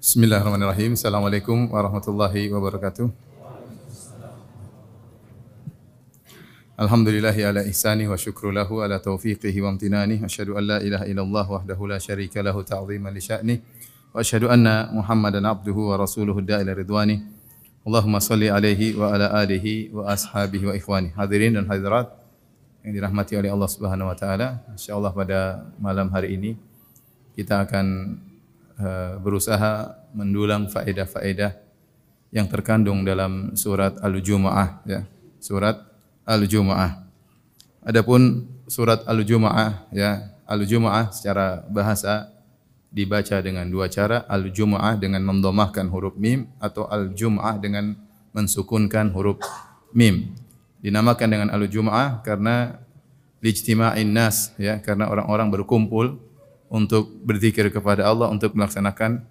Bismillahirrahmanirrahim. Assalamualaikum warahmatullahi wabarakatuh. Alhamdulillahi ala ihsani wa syukru lahu ala taufiqihi wa amtinani. Asyhadu an la ilaha illallah wahdahu la syarika lahu ta'ziman li sya'ni. Wa asyhadu anna Muhammadan abduhu wa rasuluhu da'ila ridwani. Allahumma salli alaihi wa ala alihi wa ashabihi wa ikhwani. Hadirin dan hadirat yang dirahmati oleh Allah Subhanahu wa taala. Insyaallah pada malam hari ini kita akan berusaha mendulang faedah-faedah yang terkandung dalam surat Al-Jumu'ah ya. Surat Al-Jumu'ah. Adapun surat Al-Jumu'ah ya, Al-Jumu'ah secara bahasa dibaca dengan dua cara, Al-Jumu'ah dengan mendomahkan huruf mim atau Al-Jumu'ah dengan mensukunkan huruf mim. Dinamakan dengan Al-Jumu'ah karena lijtima'in nas ya, karena orang-orang berkumpul untuk berzikir kepada Allah untuk melaksanakan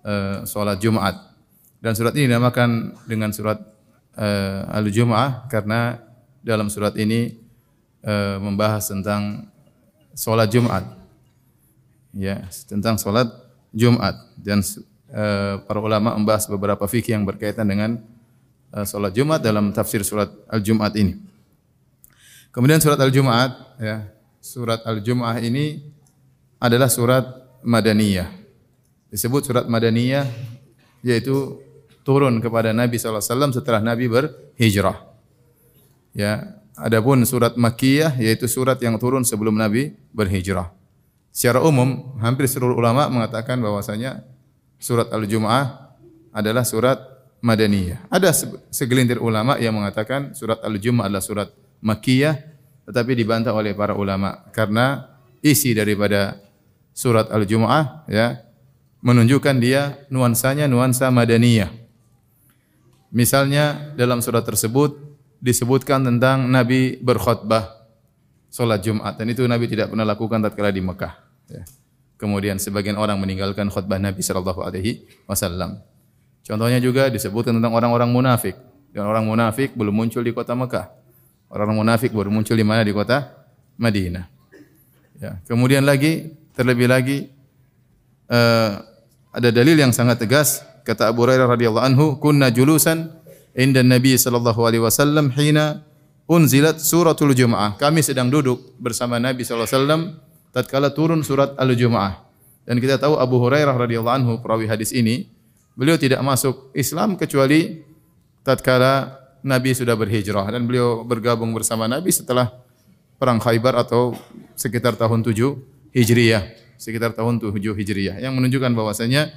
uh, sholat Jumat. Dan surat ini dinamakan dengan surat uh, Al-Jum'ah karena dalam surat ini uh, membahas tentang sholat Jumat. Ya, tentang sholat Jumat dan uh, para ulama membahas beberapa fikih yang berkaitan dengan uh, sholat Jumat dalam tafsir surat Al-Jumat ini. Kemudian surat Al-Jumat ya, surat Al-Jum'ah ini adalah surat Madaniyah. Disebut surat Madaniyah yaitu turun kepada Nabi SAW setelah Nabi berhijrah. Ya, adapun surat Makkiyah yaitu surat yang turun sebelum Nabi berhijrah. Secara umum hampir seluruh ulama mengatakan bahwasanya surat Al-Jumu'ah adalah surat Madaniyah. Ada segelintir ulama yang mengatakan surat Al-Jumu'ah adalah surat Makkiyah tetapi dibantah oleh para ulama karena isi daripada surat Al-Jumu'ah ya menunjukkan dia nuansanya nuansa madaniyah. Misalnya dalam surat tersebut disebutkan tentang Nabi berkhutbah salat Jumat dan itu Nabi tidak pernah lakukan tatkala di Mekah ya. Kemudian sebagian orang meninggalkan khutbah Nabi sallallahu alaihi wasallam. Contohnya juga disebutkan tentang orang-orang munafik. Dan orang munafik belum muncul di kota Mekah. Orang munafik baru muncul di mana? Di kota Madinah. Ya. Kemudian lagi Terlebih lagi uh, ada dalil yang sangat tegas kata Abu Hurairah radhiyallahu anhu kunna julusan inda Nabi sallallahu alaihi wasallam hina unzilat suratul Jumu'ah. Kami sedang duduk bersama Nabi sallallahu alaihi wasallam tatkala turun surat Al-Jumu'ah. Dan kita tahu Abu Hurairah radhiyallahu anhu perawi hadis ini beliau tidak masuk Islam kecuali tatkala Nabi sudah berhijrah dan beliau bergabung bersama Nabi setelah perang Khaybar atau sekitar tahun 7 Hijriyah, sekitar tahun 7 Hijriyah yang menunjukkan bahwasanya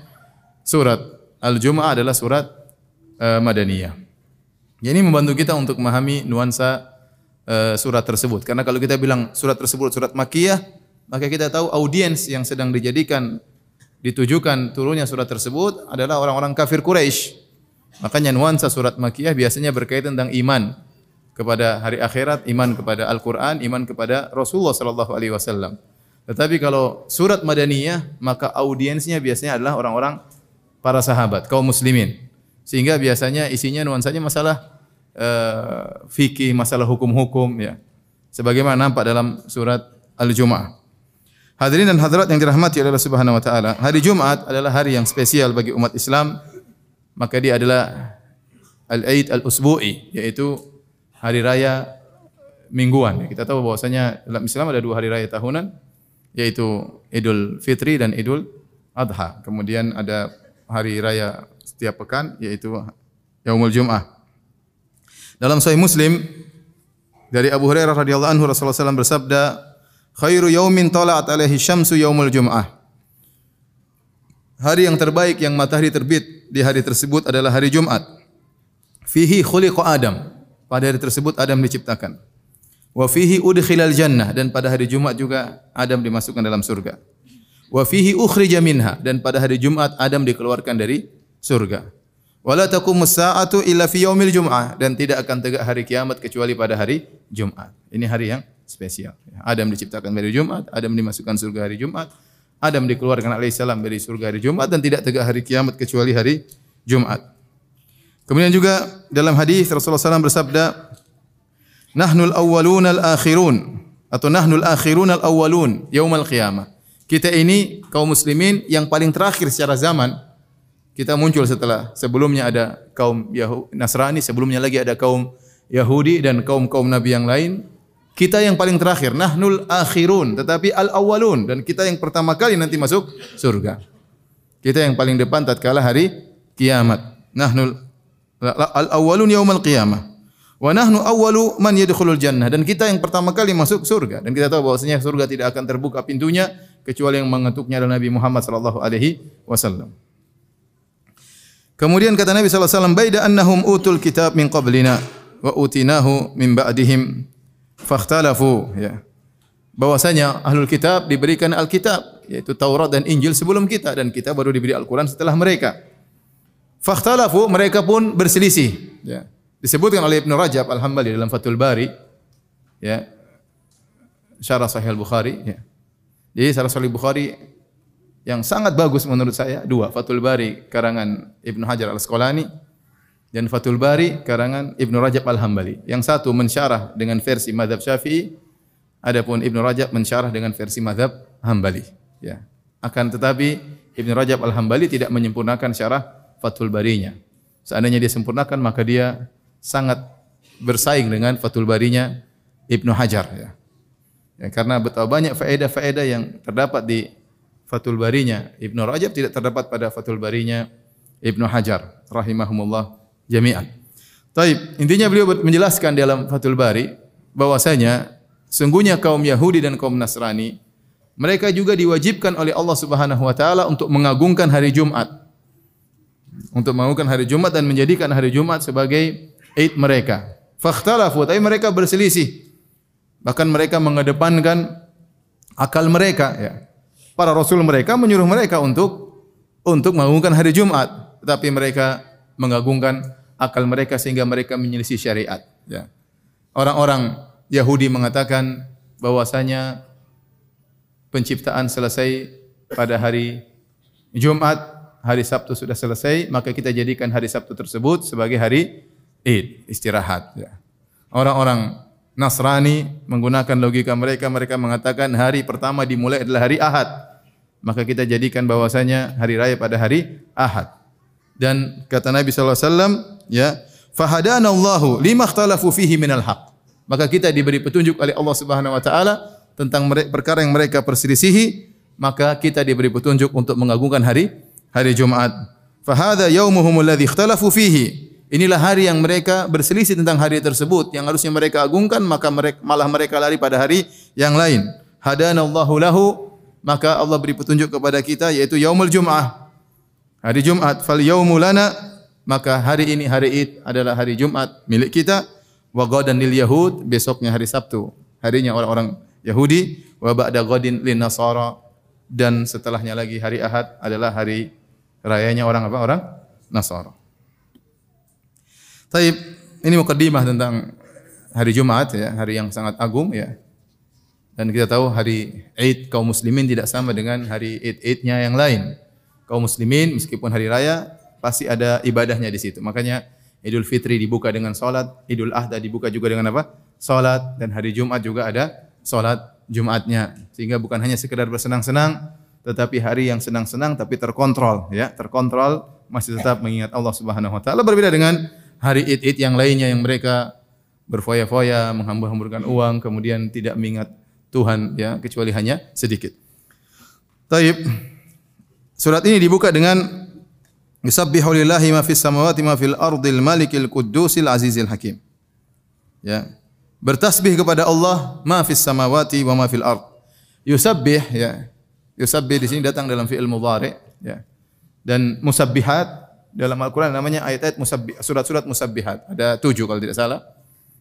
surat Al-Jumu'ah adalah surat uh, Madaniyah. Ini membantu kita untuk memahami nuansa uh, surat tersebut. Karena kalau kita bilang surat tersebut surat Makkiyah, maka kita tahu audiens yang sedang dijadikan ditujukan turunnya surat tersebut adalah orang-orang kafir Quraisy. Makanya nuansa surat Makkiyah biasanya berkaitan tentang iman kepada hari akhirat, iman kepada Al-Qur'an, iman kepada Rasulullah sallallahu alaihi wasallam. Tetapi kalau surat Madaniyah, maka audiensnya biasanya adalah orang-orang para sahabat, kaum muslimin. Sehingga biasanya isinya nuansanya masalah uh, fikih, masalah hukum-hukum ya. Sebagaimana nampak dalam surat Al-Jumu'ah. Hadirin dan hadirat yang dirahmati oleh Allah Subhanahu wa taala, hari Jumat adalah hari yang spesial bagi umat Islam. Maka dia adalah Al-Aid Al-Usbu'i, yaitu hari raya mingguan. Kita tahu bahwasanya dalam Islam ada dua hari raya tahunan, yaitu Idul Fitri dan Idul Adha. Kemudian ada hari raya setiap pekan yaitu Yaumul Jum'ah. Dalam Sahih Muslim dari Abu Hurairah radhiyallahu anhu Rasulullah SAW bersabda, "Khairu yaumin tala'at alaihi syamsu yaumul jum'ah." Hari yang terbaik yang matahari terbit di hari tersebut adalah hari Jumat. Fihi khuliqa Adam. Pada hari tersebut Adam diciptakan. Wa fihi udkhilal jannah dan pada hari Jumat juga Adam dimasukkan dalam surga. Wa fihi ukhrija minha dan pada hari Jumat Adam dikeluarkan dari surga. Wala taqumus sa'atu illa fi yaumil jum'ah dan tidak akan tegak hari kiamat kecuali pada hari Jumat. Ini hari yang spesial. Adam diciptakan dari Jumat, Adam dimasukkan surga hari Jumat, Adam dikeluarkan alaihissalam dari surga hari Jumat dan tidak tegak hari kiamat kecuali hari Jumat. Kemudian juga dalam hadis Rasulullah SAW bersabda, Nahnul awwalun al-akhirun atau nahnul akhirun al-awwalun yaumal qiyamah. Kita ini kaum muslimin yang paling terakhir secara zaman Kita muncul setelah sebelumnya ada kaum Yahudi Nasrani, sebelumnya lagi ada kaum Yahudi dan kaum-kaum nabi yang lain. Kita yang paling terakhir, nahnul akhirun, tetapi al awalun dan kita yang pertama kali nanti masuk surga. Kita yang paling depan tatkala hari kiamat. Nahnul al awalun yaumal qiyamah. Wa nahnu awwalu man yadkhulul jannah dan kita yang pertama kali masuk surga dan kita tahu bahwasanya surga tidak akan terbuka pintunya kecuali yang mengetuknya adalah Nabi Muhammad sallallahu alaihi wasallam. Kemudian kata Nabi sallallahu alaihi wasallam, "Baida annahum utul kitab min qablina wa utinahu min ba'dihim fakhtalafu." Ya. Bahwasanya ahlul kitab diberikan Alkitab yaitu Taurat dan Injil sebelum kita dan kita baru diberi Al-Qur'an setelah mereka. Fakhtalafu mereka pun berselisih, ya. Disebutkan oleh Ibnu Rajab Al-Hambali dalam Fathul Bari, ya. Syarah Sahih Al-Bukhari, ya. Jadi Syarah Sahih Al-Bukhari yang sangat bagus menurut saya dua Fathul Bari karangan Ibnu Hajar Al Asqalani dan Fathul Bari karangan Ibnu Rajab Al Hambali. Yang satu mensyarah dengan versi mazhab Syafi'i, adapun Ibnu Rajab mensyarah dengan versi mazhab Hambali. Ya. Akan tetapi Ibnu Rajab Al Hambali tidak menyempurnakan syarah Fathul Barinya. Seandainya dia sempurnakan maka dia sangat bersaing dengan Fathul Barinya Ibnu Hajar ya. ya karena betapa banyak faedah-faedah yang terdapat di Fathul Barinya Ibnu Rajab tidak terdapat pada Fathul Barinya Ibnu Hajar rahimahumullah jami'an. Taib, intinya beliau menjelaskan dalam Fathul Bari bahwasanya sungguhnya kaum Yahudi dan kaum Nasrani mereka juga diwajibkan oleh Allah Subhanahu wa taala untuk mengagungkan hari Jumat. Untuk mengagungkan hari Jumat dan menjadikan hari Jumat sebagai Eid mereka. Fakhtalafu, tapi mereka berselisih. Bahkan mereka mengedepankan akal mereka ya para rasul mereka menyuruh mereka untuk untuk mengagungkan hari Jumat, tetapi mereka mengagungkan akal mereka sehingga mereka menyelisih syariat. Ya. Orang-orang Yahudi mengatakan bahwasanya penciptaan selesai pada hari Jumat, hari Sabtu sudah selesai, maka kita jadikan hari Sabtu tersebut sebagai hari Id, istirahat. Ya. Orang-orang Nasrani menggunakan logika mereka, mereka mengatakan hari pertama dimulai adalah hari Ahad. Maka kita jadikan bahwasanya hari raya pada hari Ahad. Dan kata Nabi sallallahu alaihi wasallam, ya, fahadana Allahu lima fihi minal haq. Maka kita diberi petunjuk oleh Allah Subhanahu wa taala tentang perkara yang mereka perselisihi, maka kita diberi petunjuk untuk mengagungkan hari hari Jumat. Fahada yaumuhum alladhi ikhtalafu fihi. Inilah hari yang mereka berselisih tentang hari tersebut yang harusnya mereka agungkan maka mereka, malah mereka lari pada hari yang lain. Hadanallahu lahu maka Allah beri petunjuk kepada kita yaitu yaumul Jum'ah. Hari Jumat fal yaumu lana maka hari ini hari Id adalah hari Jumat milik kita wa ghadan lil yahud besoknya hari Sabtu harinya orang-orang Yahudi wa ba'da ghadin lin nasara dan setelahnya lagi hari Ahad adalah hari rayanya orang apa? Orang Nasara. Taib, ini mukadimah tentang hari Jumat ya, hari yang sangat agung ya. Dan kita tahu hari Eid kaum muslimin tidak sama dengan hari Eid-Eidnya yang lain. Kaum muslimin meskipun hari raya pasti ada ibadahnya di situ. Makanya Idul Fitri dibuka dengan salat, Idul Adha dibuka juga dengan apa? Salat dan hari Jumat juga ada salat Jumatnya. Sehingga bukan hanya sekedar bersenang-senang, tetapi hari yang senang-senang tapi terkontrol ya, terkontrol masih tetap mengingat Allah Subhanahu wa taala berbeda dengan hari id-id yang lainnya yang mereka berfoya-foya, menghambur-hamburkan uang, kemudian tidak mengingat Tuhan ya kecuali hanya sedikit. Taib. Surat ini dibuka dengan Yusabbihu lillahi ma fis samawati ma fil ardil malikil quddusil azizil hakim. Ya. Bertasbih kepada Allah ma fis samawati wa ma fil ard. Yusabbih ya. Yusabbih di sini datang dalam fi'il mudhari ya. Dan musabbihat dalam Al-Quran namanya ayat-ayat musabbih, surat-surat musabbihat. Ada tujuh kalau tidak salah.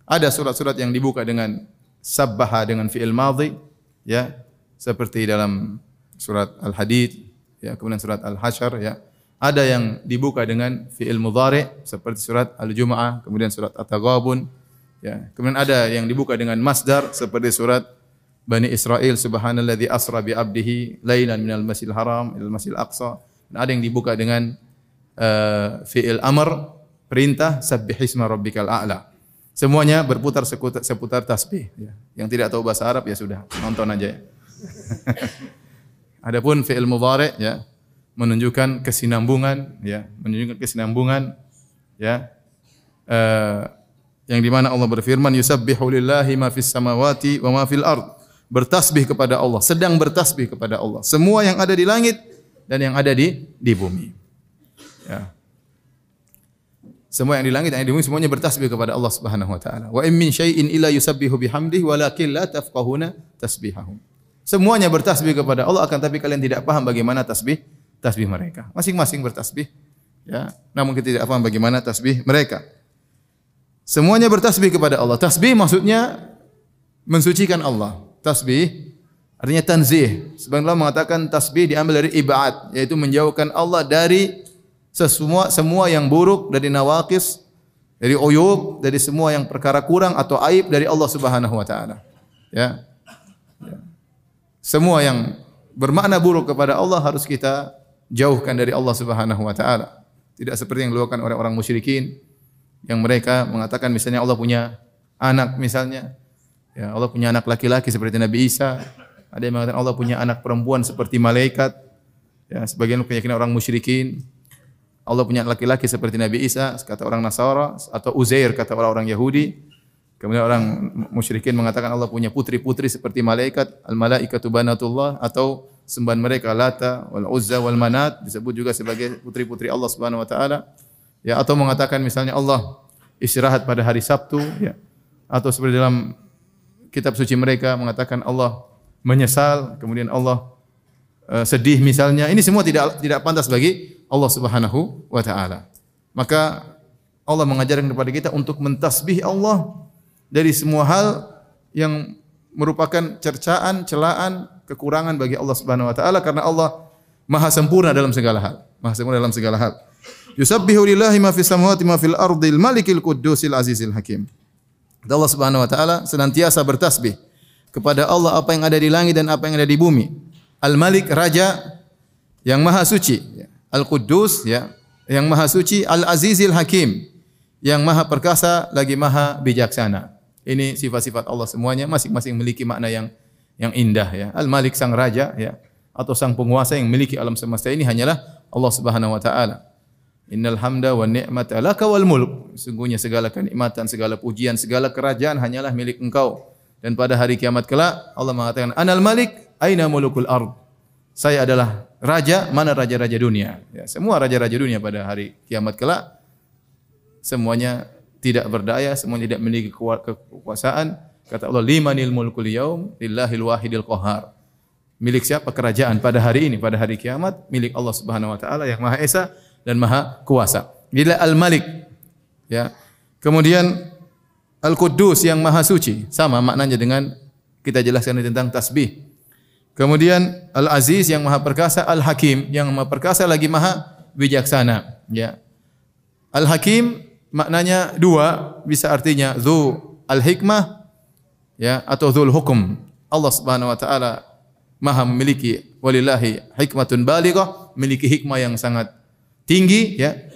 Ada surat-surat yang dibuka dengan sabbaha dengan fi'il madhi, ya, seperti dalam surat Al-Hadid, ya, kemudian surat Al-Hasyr, ya. Ada yang dibuka dengan fi'il mudhari seperti surat Al-Jumu'ah, kemudian surat At-Taghabun, ya. Kemudian ada yang dibuka dengan masdar seperti surat Bani Israel subhanalladzi asra bi abdihi lailan minal masjidil haram ilal masjidil aqsa. Dan ada yang dibuka dengan uh, fi'il amr perintah sabbihisma rabbikal a'la. Semuanya berputar seputar, seputar tasbih. Ya. Yang tidak tahu bahasa Arab ya sudah nonton aja ya. Adapun fi'il mudhari ya menunjukkan kesinambungan ya, menunjukkan kesinambungan ya. Uh, yang di mana Allah berfirman yusabbihu lillahi ma fis samawati wa ma fil ard. Bertasbih kepada Allah, sedang bertasbih kepada Allah. Semua yang ada di langit dan yang ada di di bumi. Ya. Semua yang di langit dan di bumi semuanya bertasbih kepada Allah Subhanahu wa taala. Wa in min syai'in illa yusabbihu bihamdihi walakin la tafqahuna tasbihahum. Semuanya bertasbih kepada Allah akan tapi kalian tidak paham bagaimana tasbih tasbih mereka. Masing-masing bertasbih ya, namun kita tidak paham bagaimana tasbih mereka. Semuanya bertasbih kepada Allah. Tasbih maksudnya mensucikan Allah. Tasbih artinya tanzih. Sebagian mengatakan tasbih diambil dari ibad, yaitu menjauhkan Allah dari semua semua yang buruk dari nawaqis, dari uyub, dari semua yang perkara kurang atau aib dari Allah Subhanahu wa taala. Ya. ya. Semua yang bermakna buruk kepada Allah harus kita jauhkan dari Allah Subhanahu wa taala. Tidak seperti yang dilakukan oleh orang musyrikin yang mereka mengatakan misalnya Allah punya anak misalnya ya Allah punya anak laki-laki seperti Nabi Isa ada yang mengatakan Allah punya anak perempuan seperti malaikat ya sebagian keyakinan orang musyrikin Allah punya laki-laki seperti Nabi Isa kata orang Nasara atau Uzair kata orang-orang Yahudi. Kemudian orang musyrikin mengatakan Allah punya putri-putri seperti malaikat al malaikatu banatullah atau sembahan mereka Lata wal Uzza wal Manat disebut juga sebagai putri-putri Allah Subhanahu wa taala. Ya atau mengatakan misalnya Allah istirahat pada hari Sabtu ya. Atau seperti dalam kitab suci mereka mengatakan Allah menyesal kemudian Allah uh, sedih misalnya. Ini semua tidak tidak pantas bagi Allah Subhanahu wa taala maka Allah mengajarkan kepada kita untuk mentasbih Allah dari semua hal yang merupakan cercaan, celaan, kekurangan bagi Allah Subhanahu wa taala karena Allah maha sempurna dalam segala hal. Maha sempurna dalam segala hal. Yusabbihu lillahi ma fis samawati ma fil ardil malikil quddusil azizil hakim. Allah Subhanahu wa taala senantiasa bertasbih kepada Allah apa yang ada di langit dan apa yang ada di bumi. Al-Malik raja yang maha suci, Al-Quddus ya, yang maha suci, Al-Azizil Hakim yang maha perkasa lagi maha bijaksana. Ini sifat-sifat Allah semuanya masing-masing memiliki makna yang yang indah ya. Al-Malik sang raja ya atau sang penguasa yang memiliki alam semesta ini hanyalah Allah Subhanahu wa taala. Innal hamda wa ni'mata laka wal mulk. Sungguhnya segala kenikmatan, segala pujian, segala kerajaan hanyalah milik Engkau. Dan pada hari kiamat kelak Allah mengatakan, "Anal Malik, aina mulukul ard?" Saya adalah raja, mana raja-raja dunia? Ya, semua raja-raja dunia pada hari kiamat kelak semuanya tidak berdaya, semuanya tidak memiliki kekuasaan. Kata Allah, "Limanil mulkul yaum? Lillahil wahidil qahar." Milik siapa kerajaan pada hari ini, pada hari kiamat? Milik Allah Subhanahu wa taala yang Maha Esa dan Maha Kuasa. Bila Al-Malik ya. Kemudian Al-Quddus yang Maha Suci, sama maknanya dengan kita jelaskan tentang tasbih. Kemudian Al-Aziz yang Maha Perkasa, Al-Hakim yang Maha Perkasa lagi Maha Bijaksana, ya. Al-Hakim maknanya dua, bisa artinya Dzu al-hikmah ya atau Dzul hukum. Allah Subhanahu wa taala Maha memiliki walillahi hikmatun balighah, memiliki hikmah yang sangat tinggi ya.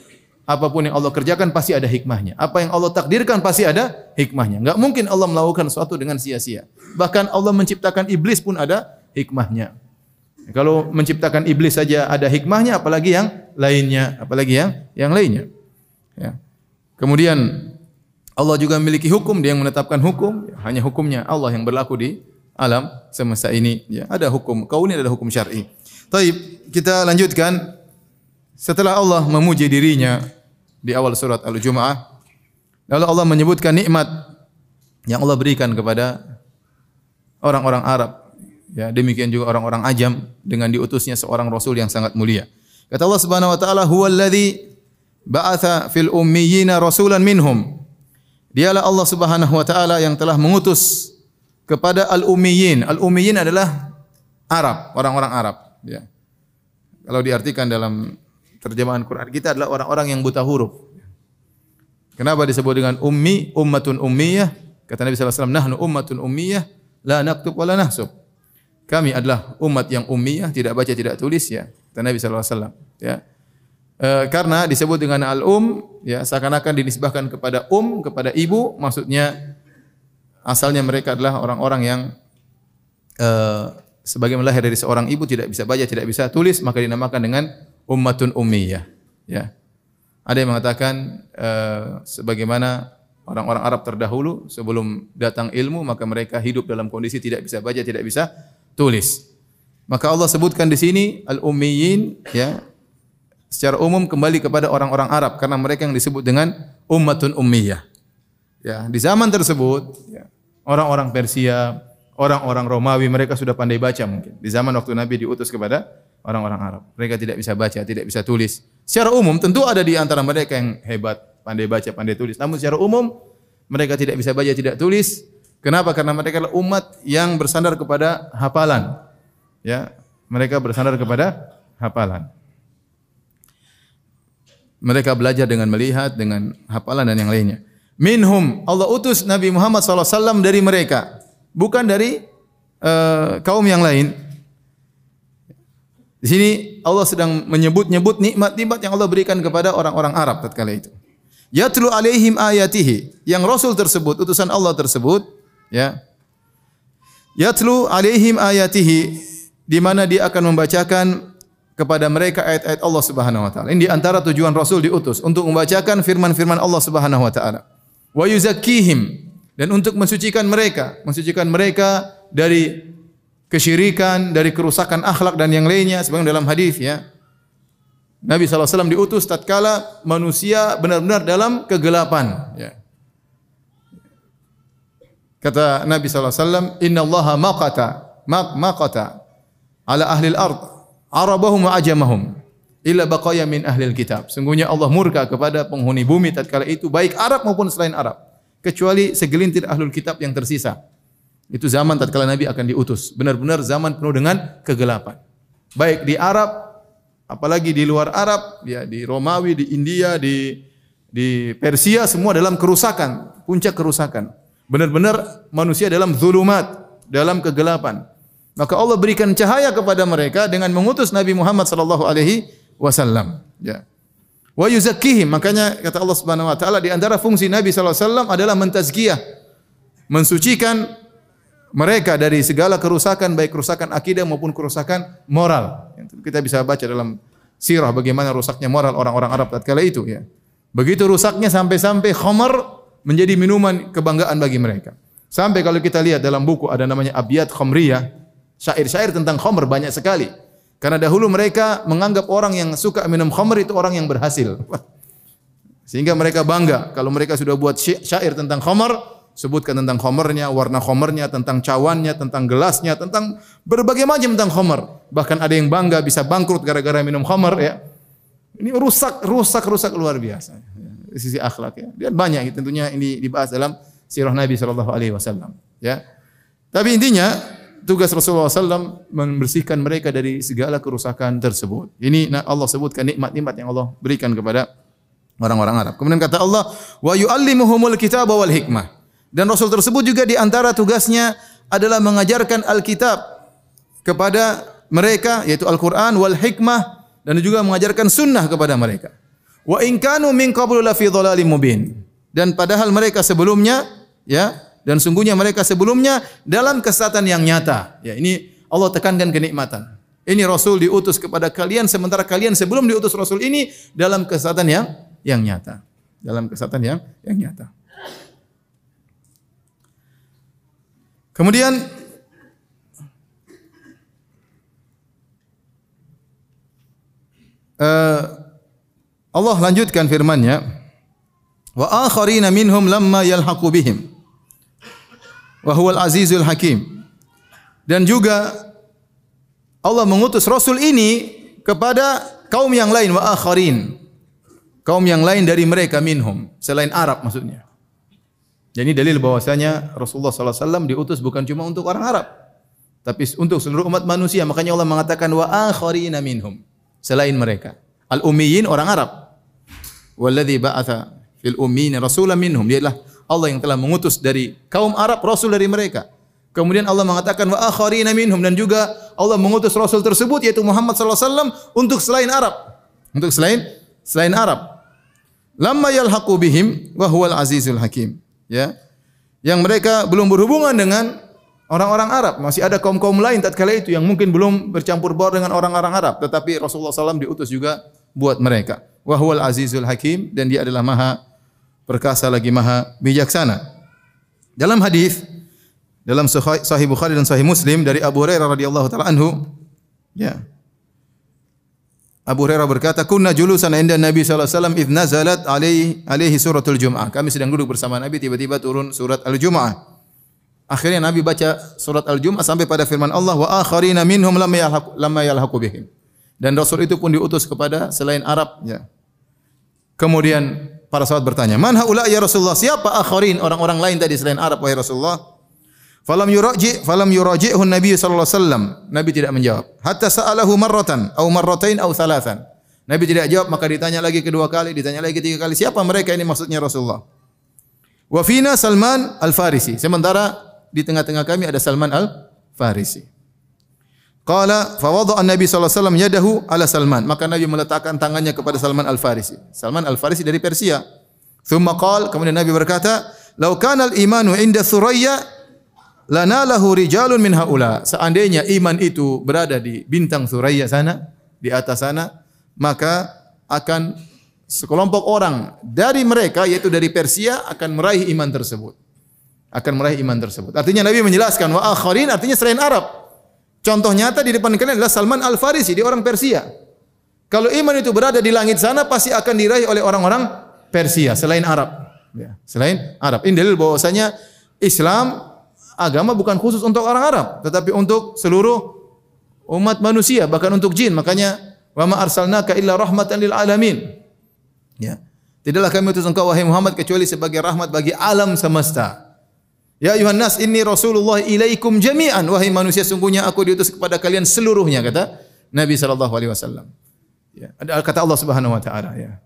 Apa pun yang Allah kerjakan pasti ada hikmahnya. Apa yang Allah takdirkan pasti ada hikmahnya. Enggak mungkin Allah melakukan sesuatu dengan sia-sia. Bahkan Allah menciptakan iblis pun ada hikmahnya. Kalau menciptakan iblis saja ada hikmahnya, apalagi yang lainnya, apalagi yang yang lainnya. Ya. Kemudian Allah juga memiliki hukum, dia yang menetapkan hukum, hanya hukumnya Allah yang berlaku di alam semesta ini. Ya, ada hukum kau ini ada hukum syar'i. Taib, kita lanjutkan setelah Allah memuji dirinya di awal surat Al-Jumu'ah, lalu Allah menyebutkan nikmat yang Allah berikan kepada orang-orang Arab. Ya, demikian juga orang-orang Ajam dengan diutusnya seorang rasul yang sangat mulia. Kata Allah Subhanahu wa taala, "Huwallazi ba'atha fil ummiyina rasulan minhum." Dialah Allah Subhanahu wa taala yang telah mengutus kepada al-ummiyin. Al-ummiyin adalah Arab, orang-orang Arab, ya. Kalau diartikan dalam terjemahan Quran kita adalah orang-orang yang buta huruf. Kenapa disebut dengan ummi, ummatun ummiyah? Kata Nabi sallallahu alaihi wasallam, "Nahnu ummatun ummiyah, la naktub wa la nahsub." Kami adalah umat yang ummiyah, tidak baca, tidak tulis ya. Kata Nabi sallallahu ya. E, karena disebut dengan al-um, ya seakan-akan dinisbahkan kepada um, kepada ibu, maksudnya asalnya mereka adalah orang-orang yang e, sebagaimana lahir dari seorang ibu tidak bisa baca, tidak bisa tulis, maka dinamakan dengan ummatun ummiyah. Ya. Ada yang mengatakan uh, sebagaimana orang-orang Arab terdahulu sebelum datang ilmu maka mereka hidup dalam kondisi tidak bisa baca, tidak bisa tulis. Maka Allah sebutkan di sini al-ummiyin ya secara umum kembali kepada orang-orang Arab karena mereka yang disebut dengan ummatun ummiyah. Ya, di zaman tersebut ya, orang-orang Persia, orang-orang Romawi mereka sudah pandai baca mungkin. Di zaman waktu Nabi diutus kepada orang-orang Arab. Mereka tidak bisa baca, tidak bisa tulis. Secara umum tentu ada di antara mereka yang hebat, pandai baca, pandai tulis. Namun secara umum mereka tidak bisa baca, tidak tulis. Kenapa? Karena mereka adalah umat yang bersandar kepada hafalan. Ya, mereka bersandar kepada hafalan. Mereka belajar dengan melihat, dengan hafalan dan yang lainnya. Minhum Allah utus Nabi Muhammad SAW dari mereka, bukan dari uh, kaum yang lain. Di sini Allah sedang menyebut-nyebut nikmat-nikmat yang Allah berikan kepada orang-orang Arab tatkala itu. Yatlu alaihim ayatihi. Yang Rasul tersebut, utusan Allah tersebut, ya. Yatlu alaihim ayatihi di mana dia akan membacakan kepada mereka ayat-ayat Allah Subhanahu wa taala. Ini di antara tujuan Rasul diutus untuk membacakan firman-firman Allah Subhanahu wa taala wa yuzakkihim dan untuk mensucikan mereka, mensucikan mereka dari kesyirikan, dari kerusakan akhlak dan yang lainnya sebagaimana dalam hadis ya. Nabi SAW diutus tatkala manusia benar-benar dalam kegelapan ya. Kata Nabi SAW, Inna allaha maqata, maqata ala ahli al-ard, arabahum wa ajamahum illa baqaya min ahlil kitab. Sungguhnya Allah murka kepada penghuni bumi tatkala itu baik Arab maupun selain Arab, kecuali segelintir ahlul kitab yang tersisa. Itu zaman tatkala Nabi akan diutus. Benar-benar zaman penuh dengan kegelapan. Baik di Arab, apalagi di luar Arab, ya di Romawi, di India, di di Persia semua dalam kerusakan, puncak kerusakan. Benar-benar manusia dalam zulumat, dalam kegelapan. Maka Allah berikan cahaya kepada mereka dengan mengutus Nabi Muhammad sallallahu alaihi wasallam. Ya. Wa yuzakkihim, makanya kata Allah Subhanahu wa taala di antara fungsi Nabi sallallahu alaihi wasallam adalah mentazkiyah, mensucikan mereka dari segala kerusakan baik kerusakan akidah maupun kerusakan moral. Kita bisa baca dalam sirah bagaimana rusaknya moral orang-orang Arab tatkala itu ya. Begitu rusaknya sampai-sampai khamar menjadi minuman kebanggaan bagi mereka. Sampai kalau kita lihat dalam buku ada namanya Abiyat Khamriyah, syair-syair tentang khamr banyak sekali. Karena dahulu mereka menganggap orang yang suka minum khamr itu orang yang berhasil. Sehingga mereka bangga kalau mereka sudah buat syair tentang khamr, sebutkan tentang khamrnya, warna khamrnya, tentang cawannya, tentang gelasnya, tentang berbagai macam tentang khamr. Bahkan ada yang bangga bisa bangkrut gara-gara minum khamr ya. Ini rusak, rusak, rusak luar biasa. Sisi akhlak ya. Dan banyak tentunya ini dibahas dalam sirah Nabi sallallahu alaihi wasallam ya. Tapi intinya tugas Rasulullah SAW membersihkan mereka dari segala kerusakan tersebut. Ini Allah sebutkan nikmat-nikmat yang Allah berikan kepada orang-orang Arab. Kemudian kata Allah, wa yu'allimuhumul kitab wal hikmah. Dan Rasul tersebut juga di antara tugasnya adalah mengajarkan Alkitab kepada mereka yaitu Al-Qur'an wal hikmah dan juga mengajarkan sunnah kepada mereka. Wa in kanu min qablu la fi mubin. Dan padahal mereka sebelumnya ya dan sungguhnya mereka sebelumnya dalam kesesatan yang nyata. Ya, ini Allah tekankan kenikmatan. Ini Rasul diutus kepada kalian sementara kalian sebelum diutus Rasul ini dalam kesesatan yang yang nyata. Dalam kesesatan yang yang nyata. Kemudian uh, Allah lanjutkan firman-Nya wa akharina minhum lamma yalhaqu bihim wa huwal azizul hakim. Dan juga Allah mengutus Rasul ini kepada kaum yang lain wa akharin. Kaum yang lain dari mereka minhum, selain Arab maksudnya. Jadi dalil bahwasanya Rasulullah SAW diutus bukan cuma untuk orang Arab, tapi untuk seluruh umat manusia. Makanya Allah mengatakan wa akharina minhum, selain mereka. Al-ummiyin orang Arab. Walladzi ba'atha fil ummiyin rasulan minhum. Dia adalah Allah yang telah mengutus dari kaum Arab rasul dari mereka. Kemudian Allah mengatakan wa akharina minhum dan juga Allah mengutus rasul tersebut yaitu Muhammad sallallahu alaihi wasallam untuk selain Arab. Untuk selain selain Arab. Lamma yalhaqu bihim wa huwal azizul hakim. Ya. Yang mereka belum berhubungan dengan orang-orang Arab, masih ada kaum-kaum lain tatkala itu yang mungkin belum bercampur baur dengan orang-orang Arab, tetapi Rasulullah SAW diutus juga buat mereka. Wahwal azizul hakim dan dia adalah maha perkasa lagi maha bijaksana. Dalam hadis dalam Sahih Bukhari dan Sahih Muslim dari Abu Hurairah radhiyallahu taala anhu, ya. Abu Hurairah berkata, "Kunna julusan inda Nabi sallallahu alaihi wasallam idz nazalat alaihi alaihi suratul Jum'ah." Kami sedang duduk bersama Nabi tiba-tiba turun surat Al-Jum'ah. Akhirnya Nabi baca surat Al-Jum'ah sampai pada firman Allah wa akharina minhum lam yalhaqu lam yalhaqu bihim. Dan Rasul itu pun diutus kepada selain Arab ya. Kemudian para sahabat bertanya, "Man haula ya Rasulullah? Siapa akharin orang-orang lain tadi selain Arab wahai Rasulullah?" Falam yuraji falam yuraji'hu Nabi sallallahu alaihi wasallam. Nabi tidak menjawab. Hatta sa'alahu marratan au marratain au thalathan. Nabi tidak jawab maka ditanya lagi kedua kali, ditanya lagi tiga kali, siapa mereka ini maksudnya Rasulullah? Wa fina Salman Al-Farisi. Sementara di tengah-tengah kami ada Salman Al-Farisi. Qala fa wada'a Nabi sallallahu alaihi wasallam yadahu ala Salman. Maka Nabi meletakkan tangannya kepada Salman Al-Farisi. Salman Al-Farisi dari Persia. Thumma qala kemudian Nabi berkata, "Lau kana al-imanu inda Thuraya lanalahu rijalun min haula." Seandainya iman itu berada di bintang Thuraya sana, di atas sana, maka akan sekelompok orang dari mereka yaitu dari Persia akan meraih iman tersebut akan meraih iman tersebut. Artinya Nabi menjelaskan wa akharin artinya selain Arab. Contoh nyata di depan kalian adalah Salman Al-Farisi, dia orang Persia. Kalau iman itu berada di langit sana pasti akan diraih oleh orang-orang Persia selain Arab. Ya, selain Arab. Ini dalil bahwasanya Islam agama bukan khusus untuk orang Arab, tetapi untuk seluruh umat manusia, bahkan untuk jin. Makanya wa ma arsalnaka illa rahmatan lil alamin. Ya. Tidaklah kami utus engkau wahai Muhammad kecuali sebagai rahmat bagi alam semesta. Ya ayuhan inni Rasulullah ilaikum jami'an wahai manusia sungguhnya aku diutus kepada kalian seluruhnya kata Nabi sallallahu alaihi wasallam. Ya, ada kata Allah Subhanahu wa taala ya.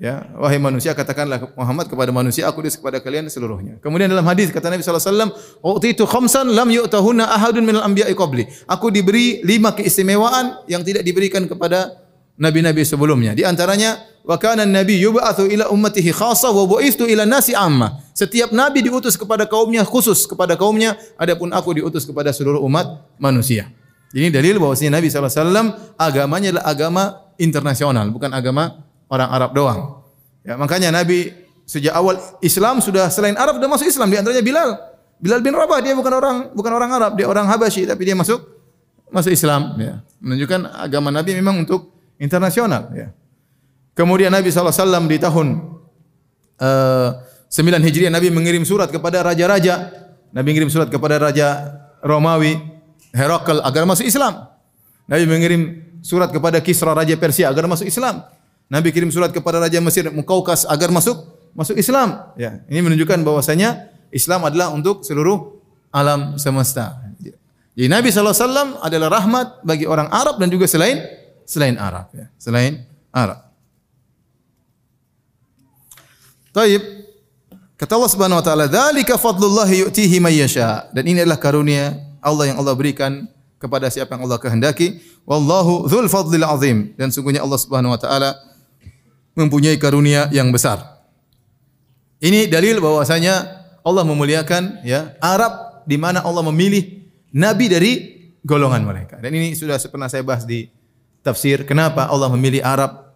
Ya, wahai manusia katakanlah Muhammad kepada manusia aku diutus kepada kalian seluruhnya. Kemudian dalam hadis kata Nabi sallallahu alaihi wasallam, "Utitu khamsan lam yu'tahunna ahadun minal anbiya'i qabli." Aku diberi lima keistimewaan yang tidak diberikan kepada nabi-nabi sebelumnya. Di antaranya wa kana nabi yub'atsu ila ummatihi khassa wa bu'istu ila nasi amma. Setiap nabi diutus kepada kaumnya khusus kepada kaumnya, adapun aku diutus kepada seluruh umat manusia. Ini dalil bahwasanya Nabi SAW agamanya adalah agama internasional, bukan agama orang Arab doang. Ya, makanya Nabi sejak awal Islam sudah selain Arab sudah masuk Islam di antaranya Bilal. Bilal bin Rabah dia bukan orang bukan orang Arab, dia orang Habasyi tapi dia masuk masuk Islam ya. Menunjukkan agama Nabi memang untuk internasional ya. Kemudian Nabi SAW di tahun uh, eh, 9 Hijriah Nabi mengirim surat kepada raja-raja. Nabi mengirim surat kepada raja Romawi Herakl agar masuk Islam. Nabi mengirim surat kepada Kisra raja Persia agar masuk Islam. Nabi kirim surat kepada raja Mesir Mukaukas agar masuk masuk Islam. Ya, ini menunjukkan bahwasanya Islam adalah untuk seluruh alam semesta. Jadi Nabi SAW adalah rahmat bagi orang Arab dan juga selain selain Arab ya, selain Arab. Taib. Kata Allah Subhanahu wa taala, "Dzalika fadlullah yu'tihi may yasha." Dan ini adalah karunia Allah yang Allah berikan kepada siapa yang Allah kehendaki. Wallahu dzul fadlil azim. Dan sungguhnya Allah Subhanahu wa taala mempunyai karunia yang besar. Ini dalil bahwasanya Allah memuliakan ya Arab di mana Allah memilih nabi dari golongan mereka. Dan ini sudah pernah saya bahas di tafsir kenapa Allah memilih Arab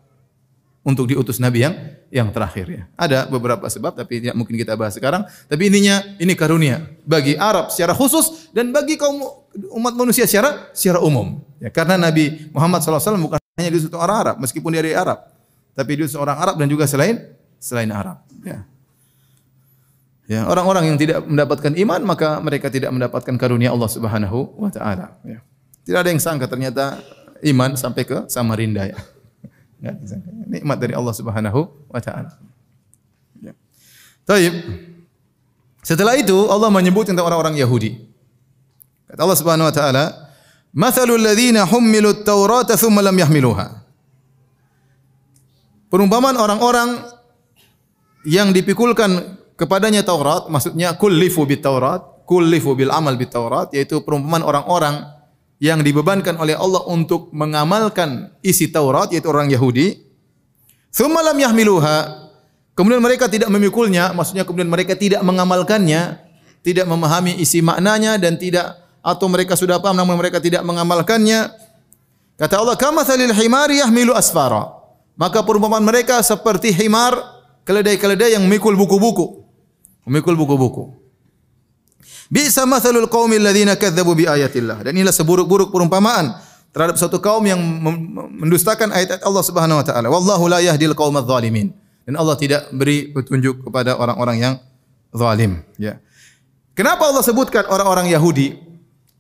untuk diutus nabi yang yang terakhir ya. Ada beberapa sebab tapi tidak mungkin kita bahas sekarang, tapi intinya ini karunia bagi Arab secara khusus dan bagi kaum umat manusia secara secara umum. Ya, karena Nabi Muhammad SAW bukan hanya diutus orang Arab meskipun dia dari Arab, tapi diutus orang Arab dan juga selain selain Arab. Ya. Ya, orang-orang yang tidak mendapatkan iman maka mereka tidak mendapatkan karunia Allah Subhanahu wa taala, ya. Tidak ada yang sangka ternyata iman sampai ke Samarinda ya. Enggak disangka. Nikmat dari Allah Subhanahu wa taala. Ya. Taib. Setelah itu Allah menyebut tentang orang-orang Yahudi. Kata Allah Subhanahu wa taala, "Mathalul ladzina hummilu at-taurata tsumma lam yahmiluha." Perumpamaan orang-orang yang dipikulkan kepadanya Taurat, maksudnya kullifu bit Taurat, kullifu bil amal bit Taurat, yaitu perumpamaan orang-orang yang dibebankan oleh Allah untuk mengamalkan isi Taurat yaitu orang Yahudi thumma yahmiluha kemudian mereka tidak memikulnya maksudnya kemudian mereka tidak mengamalkannya tidak memahami isi maknanya dan tidak atau mereka sudah paham namun mereka tidak mengamalkannya. Kata Allah, "Kama salil himari yahmilu asfara." Maka perumpamaan mereka seperti himar, keledai-keledai yang memikul buku-buku. Memikul buku-buku. Bisa mathalul qaumil ladzina kadzdzabu bi ayatillah. Dan inilah seburuk-buruk perumpamaan terhadap suatu kaum yang mendustakan ayat-ayat Allah Subhanahu wa taala. Wallahu la yahdil qaumadz zalimin. Dan Allah tidak beri petunjuk kepada orang-orang yang zalim, ya. Kenapa Allah sebutkan orang-orang Yahudi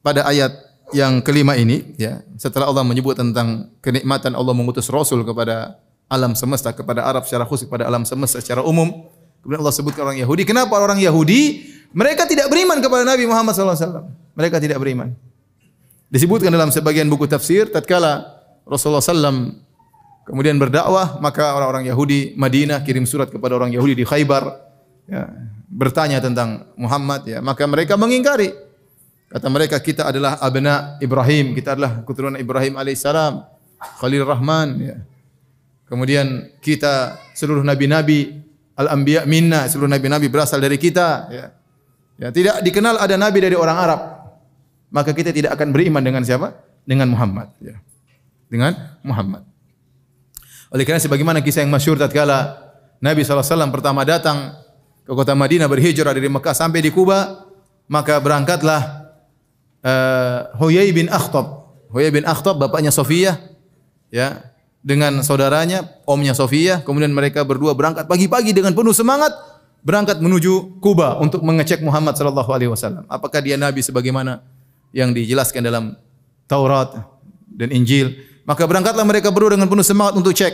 pada ayat yang kelima ini, ya. Setelah Allah menyebut tentang kenikmatan Allah mengutus rasul kepada alam semesta, kepada Arab secara khusus, kepada alam semesta secara umum. Kemudian Allah sebutkan orang Yahudi. Kenapa orang Yahudi? Mereka tidak beriman kepada Nabi Muhammad SAW. Mereka tidak beriman. Disebutkan dalam sebagian buku tafsir, tatkala Rasulullah SAW kemudian berdakwah, maka orang-orang Yahudi Madinah kirim surat kepada orang Yahudi di Khaybar, ya, bertanya tentang Muhammad, ya, maka mereka mengingkari. Kata mereka kita adalah abna Ibrahim, kita adalah keturunan Ibrahim alaihissalam, Khalil Rahman. Ya. Kemudian kita seluruh nabi-nabi al-anbiya minna, seluruh nabi-nabi berasal dari kita. Ya. ya, tidak dikenal ada nabi dari orang Arab maka kita tidak akan beriman dengan siapa? Dengan Muhammad. Ya. Dengan Muhammad. Oleh karena sebagaimana kisah yang masyhur tatkala Nabi SAW pertama datang ke kota Madinah berhijrah dari Mekah sampai di Kuba, maka berangkatlah uh, Huyai bin Akhtab. Huyai bin Akhtab bapaknya Sofia ya dengan saudaranya, omnya Sofia, kemudian mereka berdua berangkat pagi-pagi dengan penuh semangat berangkat menuju Kuba untuk mengecek Muhammad sallallahu alaihi wasallam. Apakah dia nabi sebagaimana yang dijelaskan dalam Taurat dan Injil. Maka berangkatlah mereka berdua dengan penuh semangat untuk cek.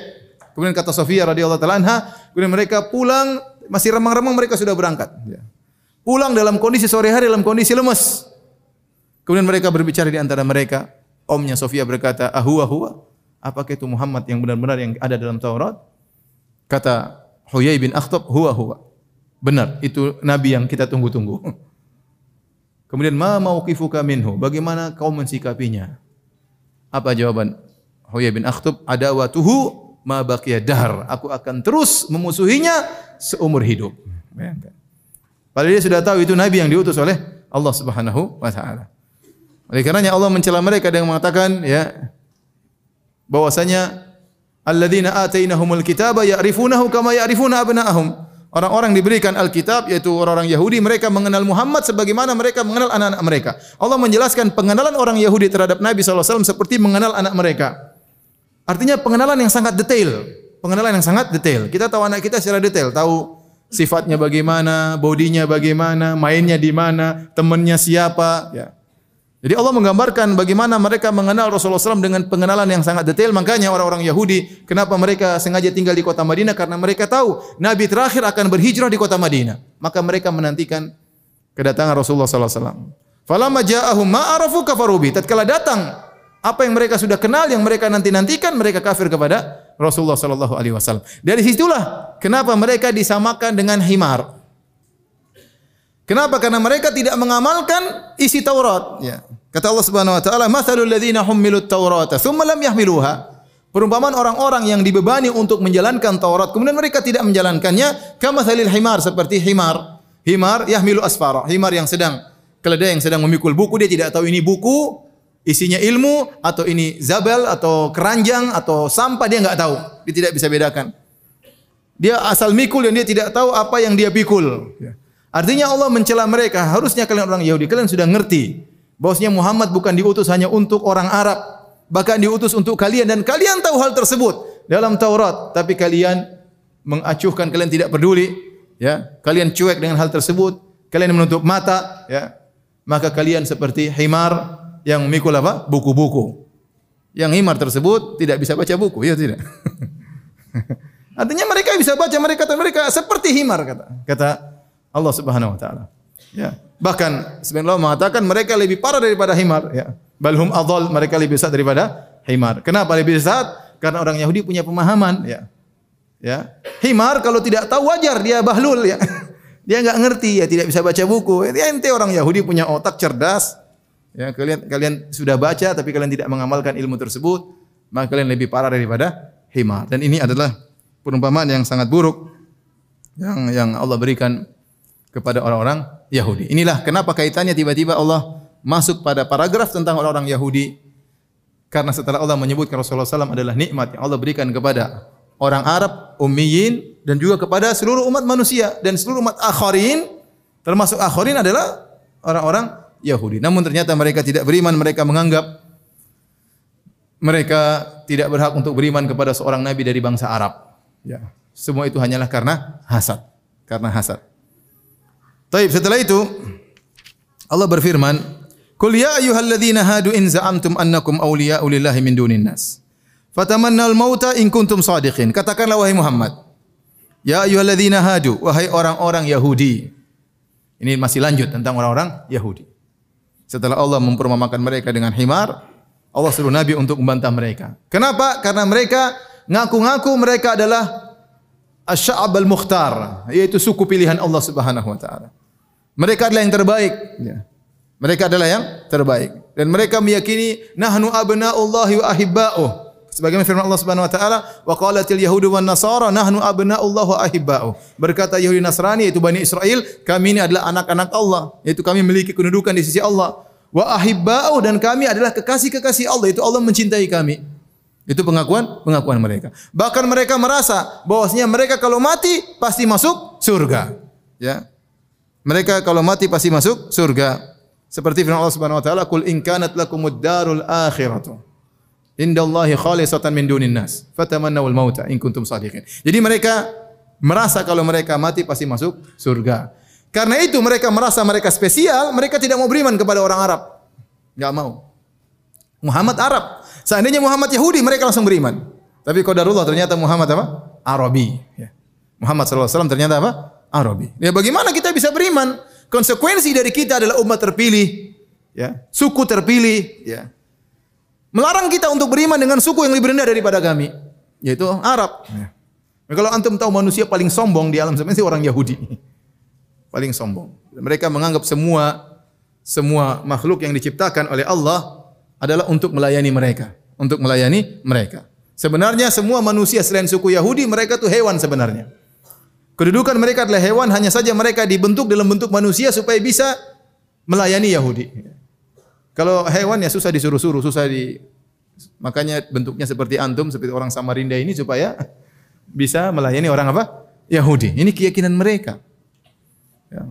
Kemudian kata Sofia radhiyallahu taala anha, kemudian mereka pulang masih remang-remang mereka sudah berangkat. Ya. Pulang dalam kondisi sore hari dalam kondisi lemas. Kemudian mereka berbicara di antara mereka. Omnya Sofia berkata, "Ahwa huwa? Apakah itu Muhammad yang benar-benar yang ada dalam Taurat?" Kata Huyai bin Akhtab, "Huwa huwa." Benar, itu nabi yang kita tunggu-tunggu. Kemudian ma mauqifuka minhu? Bagaimana kau mensikapinya? Apa jawaban Huyai bin Akhtub? Adawatuhu ma baqiya dahr. Aku akan terus memusuhinya seumur hidup. Bayangkan. Padahal dia sudah tahu itu nabi yang diutus oleh Allah Subhanahu wa taala. Oleh karenanya Allah mencela mereka dengan mengatakan ya bahwasanya alladzina atainahumul kitaba ya'rifunahu kama ya'rifuna abna'ahum. Orang-orang diberikan Alkitab yaitu orang-orang Yahudi mereka mengenal Muhammad sebagaimana mereka mengenal anak-anak mereka. Allah menjelaskan pengenalan orang Yahudi terhadap Nabi SAW seperti mengenal anak mereka. Artinya pengenalan yang sangat detail. Pengenalan yang sangat detail. Kita tahu anak kita secara detail, tahu sifatnya bagaimana, bodinya bagaimana, mainnya di mana, temannya siapa, ya. Jadi Allah menggambarkan bagaimana mereka mengenal Rasulullah SAW dengan pengenalan yang sangat detail. Makanya orang-orang Yahudi, kenapa mereka sengaja tinggal di kota Madinah? Karena mereka tahu Nabi terakhir akan berhijrah di kota Madinah. Maka mereka menantikan kedatangan Rasulullah SAW. Falamma ja'ahum ma'arafu kafarubi. Tatkala datang apa yang mereka sudah kenal, yang mereka nanti-nantikan, mereka kafir kepada Rasulullah SAW. Dari situlah kenapa mereka disamakan dengan himar. Kenapa? Karena mereka tidak mengamalkan isi Taurat. Ya. Kata Allah Subhanahu wa taala, "Matsalul ladzina hummilut Taurata tsumma lam yahmiluha." Perumpamaan orang-orang yang dibebani untuk menjalankan Taurat kemudian mereka tidak menjalankannya, kamatsalil himar seperti himar. Himar yahmilu asfara, himar yang sedang keledai yang sedang memikul buku dia tidak tahu ini buku, isinya ilmu atau ini zabel atau keranjang atau sampah dia nggak tahu. Dia tidak bisa bedakan. Dia asal mikul dan dia tidak tahu apa yang dia pikul. Ya. Artinya Allah mencela mereka. Harusnya kalian orang Yahudi, kalian sudah ngerti bahwasanya Muhammad bukan diutus hanya untuk orang Arab, bahkan diutus untuk kalian dan kalian tahu hal tersebut dalam Taurat, tapi kalian mengacuhkan, kalian tidak peduli, ya. Kalian cuek dengan hal tersebut, kalian menutup mata, ya. Maka kalian seperti himar yang mikul apa? Buku-buku. Yang himar tersebut tidak bisa baca buku, ya tidak. Artinya mereka bisa baca mereka kata mereka seperti himar kata kata Allah Subhanahu wa taala. Ya. Bahkan sebenarnya Allah mengatakan mereka lebih parah daripada himar, ya. Balhum adhal, mereka lebih sesat daripada himar. Kenapa lebih sesat? Karena orang Yahudi punya pemahaman, ya. Ya. Himar kalau tidak tahu wajar dia bahlul ya. Dia enggak ngerti ya, tidak bisa baca buku. Ya, ente orang Yahudi punya otak cerdas. Ya, kalian kalian sudah baca tapi kalian tidak mengamalkan ilmu tersebut, maka kalian lebih parah daripada himar. Dan ini adalah perumpamaan yang sangat buruk yang yang Allah berikan kepada orang-orang Yahudi. Inilah kenapa kaitannya tiba-tiba Allah masuk pada paragraf tentang orang-orang Yahudi. Karena setelah Allah menyebutkan Rasulullah SAW adalah nikmat yang Allah berikan kepada orang Arab, ummiyin, dan juga kepada seluruh umat manusia. Dan seluruh umat akharin, termasuk akharin adalah orang-orang Yahudi. Namun ternyata mereka tidak beriman, mereka menganggap mereka tidak berhak untuk beriman kepada seorang nabi dari bangsa Arab. Ya. Semua itu hanyalah karena hasad. Karena hasad. Taib setelah itu Allah berfirman, "Qul ya ayyuhalladzina hadu in za'amtum annakum awliya'u lillahi min dunin nas." Fatamannal mauta in kuntum sadiqin. Katakanlah wahai Muhammad, ya ayyuhalladzina hadu, wahai orang-orang Yahudi. Ini masih lanjut tentang orang-orang Yahudi. Setelah Allah mempermamakan mereka dengan himar, Allah suruh Nabi untuk membantah mereka. Kenapa? Karena mereka ngaku-ngaku mereka adalah Asy'ab al-Mukhtar, yaitu suku pilihan Allah Subhanahu wa taala. Mereka adalah yang terbaik, ya. Mereka adalah yang terbaik dan mereka meyakini nahnu abna'ullahi wa ahibba'uh. Sebagaimana firman Allah Subhanahu wa taala, wa qalatil yahudu wan nasara nahnu abna'ullahi wa ahibba'uh. Berkata Yahudi Nasrani yaitu Bani Israel, kami ini adalah anak-anak Allah, yaitu kami memiliki kedudukan di sisi Allah. Wa ahibba'uh dan kami adalah kekasih-kekasih Allah, itu Allah mencintai kami. Itu pengakuan pengakuan mereka. Bahkan mereka merasa bahwasanya mereka kalau mati pasti masuk surga. Ya. Mereka kalau mati pasti masuk surga. Seperti firman Allah Subhanahu wa taala, "Qul in kanat lakumud darul akhiratu indallahi khalisatan min dunin nas, fatamannawul mauta in kuntum shadiqin." Jadi mereka merasa kalau mereka mati pasti masuk surga. Karena itu mereka merasa mereka spesial, mereka tidak mau beriman kepada orang Arab. Enggak mau. Muhammad Arab. Seandainya Muhammad Yahudi, mereka langsung beriman. Tapi qadarullah ternyata Muhammad apa? Arabi. Ya. Muhammad SAW ternyata apa? Arabi. Ya bagaimana kita bisa beriman? Konsekuensi dari kita adalah umat terpilih, ya, suku terpilih, ya. Melarang kita untuk beriman dengan suku yang lebih rendah daripada kami, yaitu Arab. Ya. Nah, kalau antum tahu manusia paling sombong di alam semesta orang Yahudi. Paling sombong. Mereka menganggap semua semua makhluk yang diciptakan oleh Allah adalah untuk melayani mereka untuk melayani mereka. Sebenarnya semua manusia selain suku Yahudi mereka itu hewan sebenarnya. Kedudukan mereka adalah hewan hanya saja mereka dibentuk dalam bentuk manusia supaya bisa melayani Yahudi. Kalau hewan ya susah disuruh-suruh, susah di makanya bentuknya seperti antum seperti orang Samarinda ini supaya bisa melayani orang apa? Yahudi. Ini keyakinan mereka. Ya.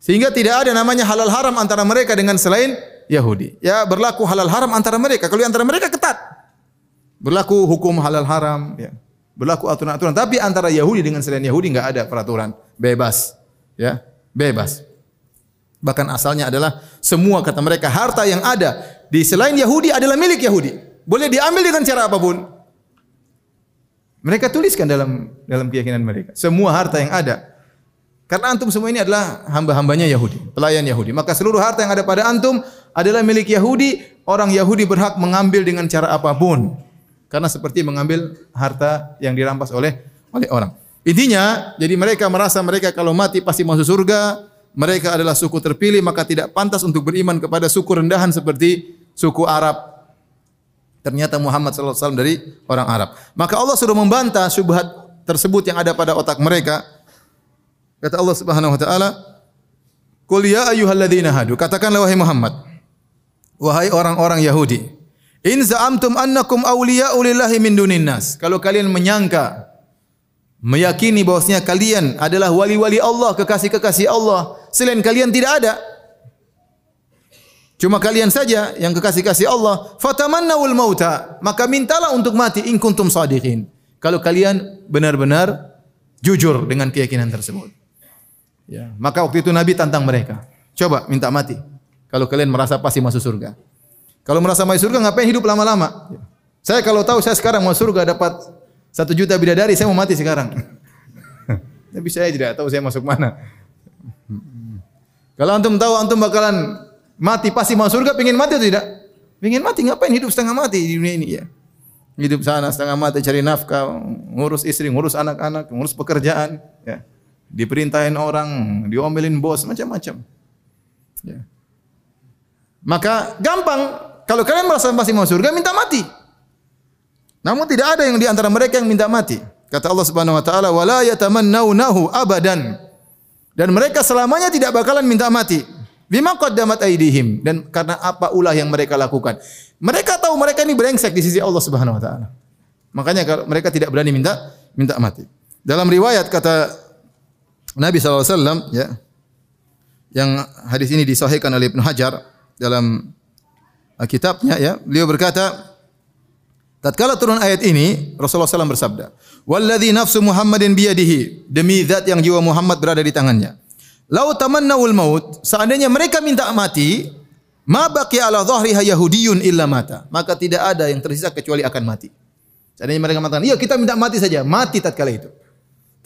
Sehingga tidak ada namanya halal haram antara mereka dengan selain Yahudi. Ya berlaku halal haram antara mereka. Kalau antara mereka ketat. Berlaku hukum halal haram. Ya. Berlaku aturan-aturan. Tapi antara Yahudi dengan selain Yahudi nggak ada peraturan. Bebas. Ya, bebas. Bahkan asalnya adalah semua kata mereka harta yang ada di selain Yahudi adalah milik Yahudi. Boleh diambil dengan cara apa pun. Mereka tuliskan dalam dalam keyakinan mereka. Semua harta yang ada karena antum semua ini adalah hamba-hambanya Yahudi, pelayan Yahudi. Maka seluruh harta yang ada pada antum adalah milik Yahudi. Orang Yahudi berhak mengambil dengan cara apa pun. Karena seperti mengambil harta yang dirampas oleh oleh orang. Intinya, jadi mereka merasa mereka kalau mati pasti masuk surga. Mereka adalah suku terpilih, maka tidak pantas untuk beriman kepada suku rendahan seperti suku Arab. Ternyata Muhammad SAW dari orang Arab. Maka Allah sudah membantah syubhat tersebut yang ada pada otak mereka Kata Allah Subhanahu wa taala, "Qul ya ayyuhalladzina hadu." Katakanlah wahai Muhammad, wahai orang-orang Yahudi, "In za'amtum annakum awliya'u lillahi min dunin nas." Kalau kalian menyangka meyakini bahwasanya kalian adalah wali-wali Allah, kekasih-kekasih Allah, selain kalian tidak ada. Cuma kalian saja yang kekasih-kasih Allah. Fatamannawul mauta. Maka mintalah untuk mati in kuntum sadiqin. Kalau kalian benar-benar jujur dengan keyakinan tersebut. Ya, maka waktu itu Nabi tantang mereka. Coba minta mati. Kalau kalian merasa pasti masuk surga. Kalau merasa masuk surga ngapain hidup lama-lama? Ya. Saya kalau tahu saya sekarang mau surga dapat satu juta bidadari, saya mau mati sekarang. Tapi saya tidak tahu saya masuk mana. Kalau antum tahu antum bakalan mati pasti masuk surga, pingin mati atau tidak? Pingin mati ngapain hidup setengah mati di dunia ini ya? Hidup sana setengah mati cari nafkah, ngurus istri, ngurus anak-anak, ngurus pekerjaan, ya diperintahin orang, diomelin bos, macam-macam. Ya. Maka gampang, kalau kalian merasa masih mau surga, minta mati. Namun tidak ada yang di antara mereka yang minta mati. Kata Allah Subhanahu wa taala, "Wala yatamannawnahu abadan." Dan mereka selamanya tidak bakalan minta mati. Bima qaddamat aidihim dan karena apa ulah yang mereka lakukan. Mereka tahu mereka ini brengsek di sisi Allah Subhanahu wa taala. Makanya kalau mereka tidak berani minta minta mati. Dalam riwayat kata Nabi SAW ya yang hadis ini disahihkan oleh Ibnu Hajar dalam kitabnya ya beliau berkata tatkala turun ayat ini Rasulullah SAW bersabda walladzi nafsu Muhammadin biyadihi demi zat yang jiwa Muhammad berada di tangannya Lau tamannawul maut, seandainya mereka minta mati, ma baqi ala dhahriha yahudiyun illa mata. Maka tidak ada yang tersisa kecuali akan mati. Seandainya mereka mengatakan, "Iya, kita minta mati saja." Mati tatkala itu.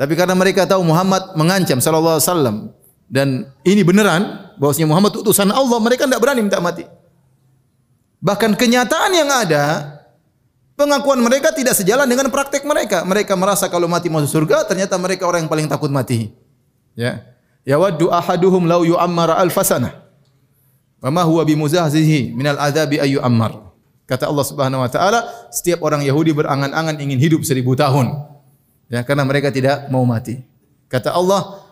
Tapi karena mereka tahu Muhammad mengancam sallallahu alaihi wasallam dan ini beneran bahwasanya Muhammad utusan Allah, mereka tidak berani minta mati. Bahkan kenyataan yang ada pengakuan mereka tidak sejalan dengan praktek mereka. Mereka merasa kalau mati masuk surga, ternyata mereka orang yang paling takut mati. Ya. Yawaddu ahaduhum law yu'ammara alfasana. Wa ma huwa bimuzahzihi minal adzabi ayu ammar. Kata Allah Subhanahu wa taala, setiap orang Yahudi berangan-angan ingin hidup seribu tahun. Ya, karena mereka tidak mau mati. Kata Allah,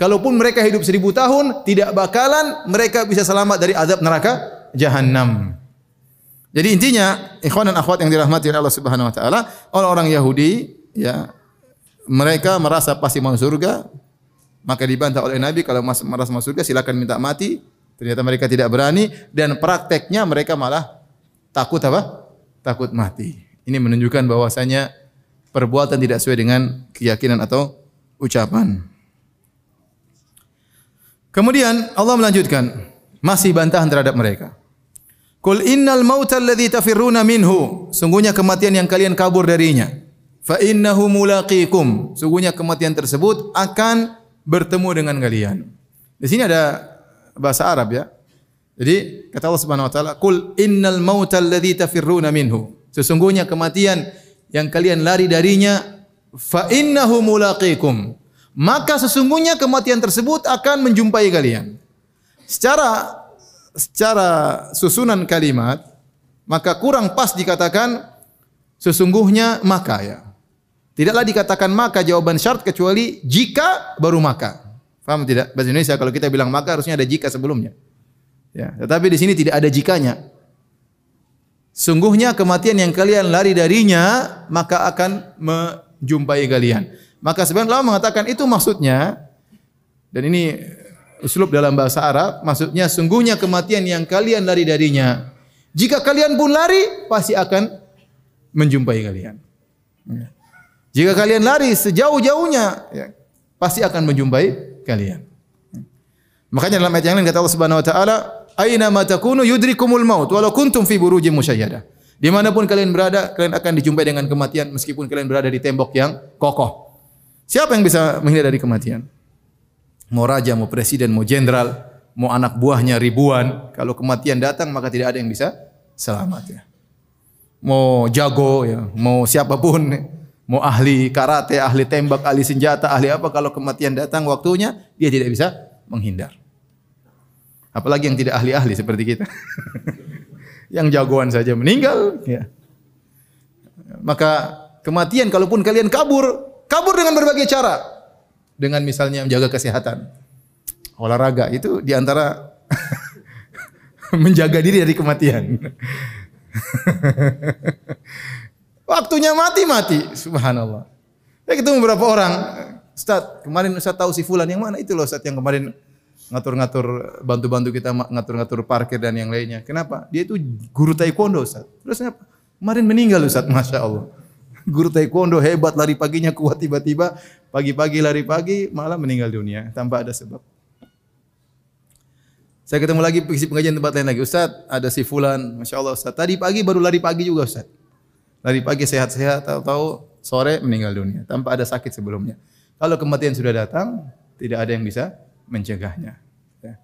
kalaupun mereka hidup seribu tahun, tidak bakalan mereka bisa selamat dari azab neraka jahanam. Jadi intinya, ikhwan dan akhwat yang dirahmati oleh Allah Subhanahu wa taala, orang-orang Yahudi ya mereka merasa pasti masuk surga, maka dibantah oleh Nabi kalau mas merasa masuk surga silakan minta mati. Ternyata mereka tidak berani dan prakteknya mereka malah takut apa? Takut mati. Ini menunjukkan bahwasanya perbuatan tidak sesuai dengan keyakinan atau ucapan. Kemudian Allah melanjutkan masih bantahan terhadap mereka. Kul innal mautal alladhi tafirruna minhu. Sungguhnya kematian yang kalian kabur darinya. Fa innahu mulaqikum. Sungguhnya kematian tersebut akan bertemu dengan kalian. Di sini ada bahasa Arab ya. Jadi kata Allah Subhanahu wa taala, "Qul innal mauta alladzi tafirruna minhu." Sesungguhnya kematian yang kalian lari darinya fa innahu mulaqikum. Maka sesungguhnya kematian tersebut akan menjumpai kalian. Secara secara susunan kalimat maka kurang pas dikatakan sesungguhnya maka ya. Tidaklah dikatakan maka jawaban syarat kecuali jika baru maka. Paham tidak? Bahasa Indonesia kalau kita bilang maka harusnya ada jika sebelumnya. Ya, tetapi di sini tidak ada jikanya. Sungguhnya kematian yang kalian lari darinya maka akan menjumpai kalian. Maka sebenarnya Allah mengatakan itu maksudnya dan ini uslub dalam bahasa Arab maksudnya sungguhnya kematian yang kalian lari darinya jika kalian pun lari pasti akan menjumpai kalian. Ya. Jika kalian lari sejauh-jauhnya, ya, pasti akan menjumpai kalian. Makanya dalam ayat yang lain kata Allah Subhanahu wa taala, "Aina ma takunu yudrikumul maut walau kuntum fi burujin musyayyada." Di mana pun kalian berada, kalian akan dijumpai dengan kematian meskipun kalian berada di tembok yang kokoh. Siapa yang bisa menghindar dari kematian? Mau raja, mau presiden, mau jenderal, mau anak buahnya ribuan, kalau kematian datang maka tidak ada yang bisa selamat ya. Mau jago ya, mau siapa pun Mau ahli karate, ahli tembak, ahli senjata, ahli apa kalau kematian datang waktunya dia tidak bisa menghindar. Apalagi yang tidak ahli-ahli seperti kita. yang jagoan saja meninggal, ya. Maka kematian kalaupun kalian kabur, kabur dengan berbagai cara. Dengan misalnya menjaga kesehatan. Olahraga itu di antara menjaga diri dari kematian. Waktunya mati mati, subhanallah. Saya ketemu beberapa orang, Ustaz, kemarin Ustaz tahu si fulan yang mana itu loh Ustaz yang kemarin ngatur-ngatur bantu-bantu kita ngatur-ngatur parkir dan yang lainnya. Kenapa? Dia itu guru taekwondo Ustaz. Terus? Kemarin meninggal Ustaz, Masya Allah. Guru taekwondo hebat, lari paginya kuat tiba-tiba pagi-pagi lari pagi malah meninggal dunia tanpa ada sebab. Saya ketemu lagi isi pengajian tempat lain lagi. Ustaz, ada si fulan, Masya Allah Ustaz. Tadi pagi baru lari pagi juga Ustaz. Lari pagi sehat-sehat, tahu-tahu sore meninggal dunia tanpa ada sakit sebelumnya. Kalau kematian sudah datang, tidak ada yang bisa mencegahnya. Ya.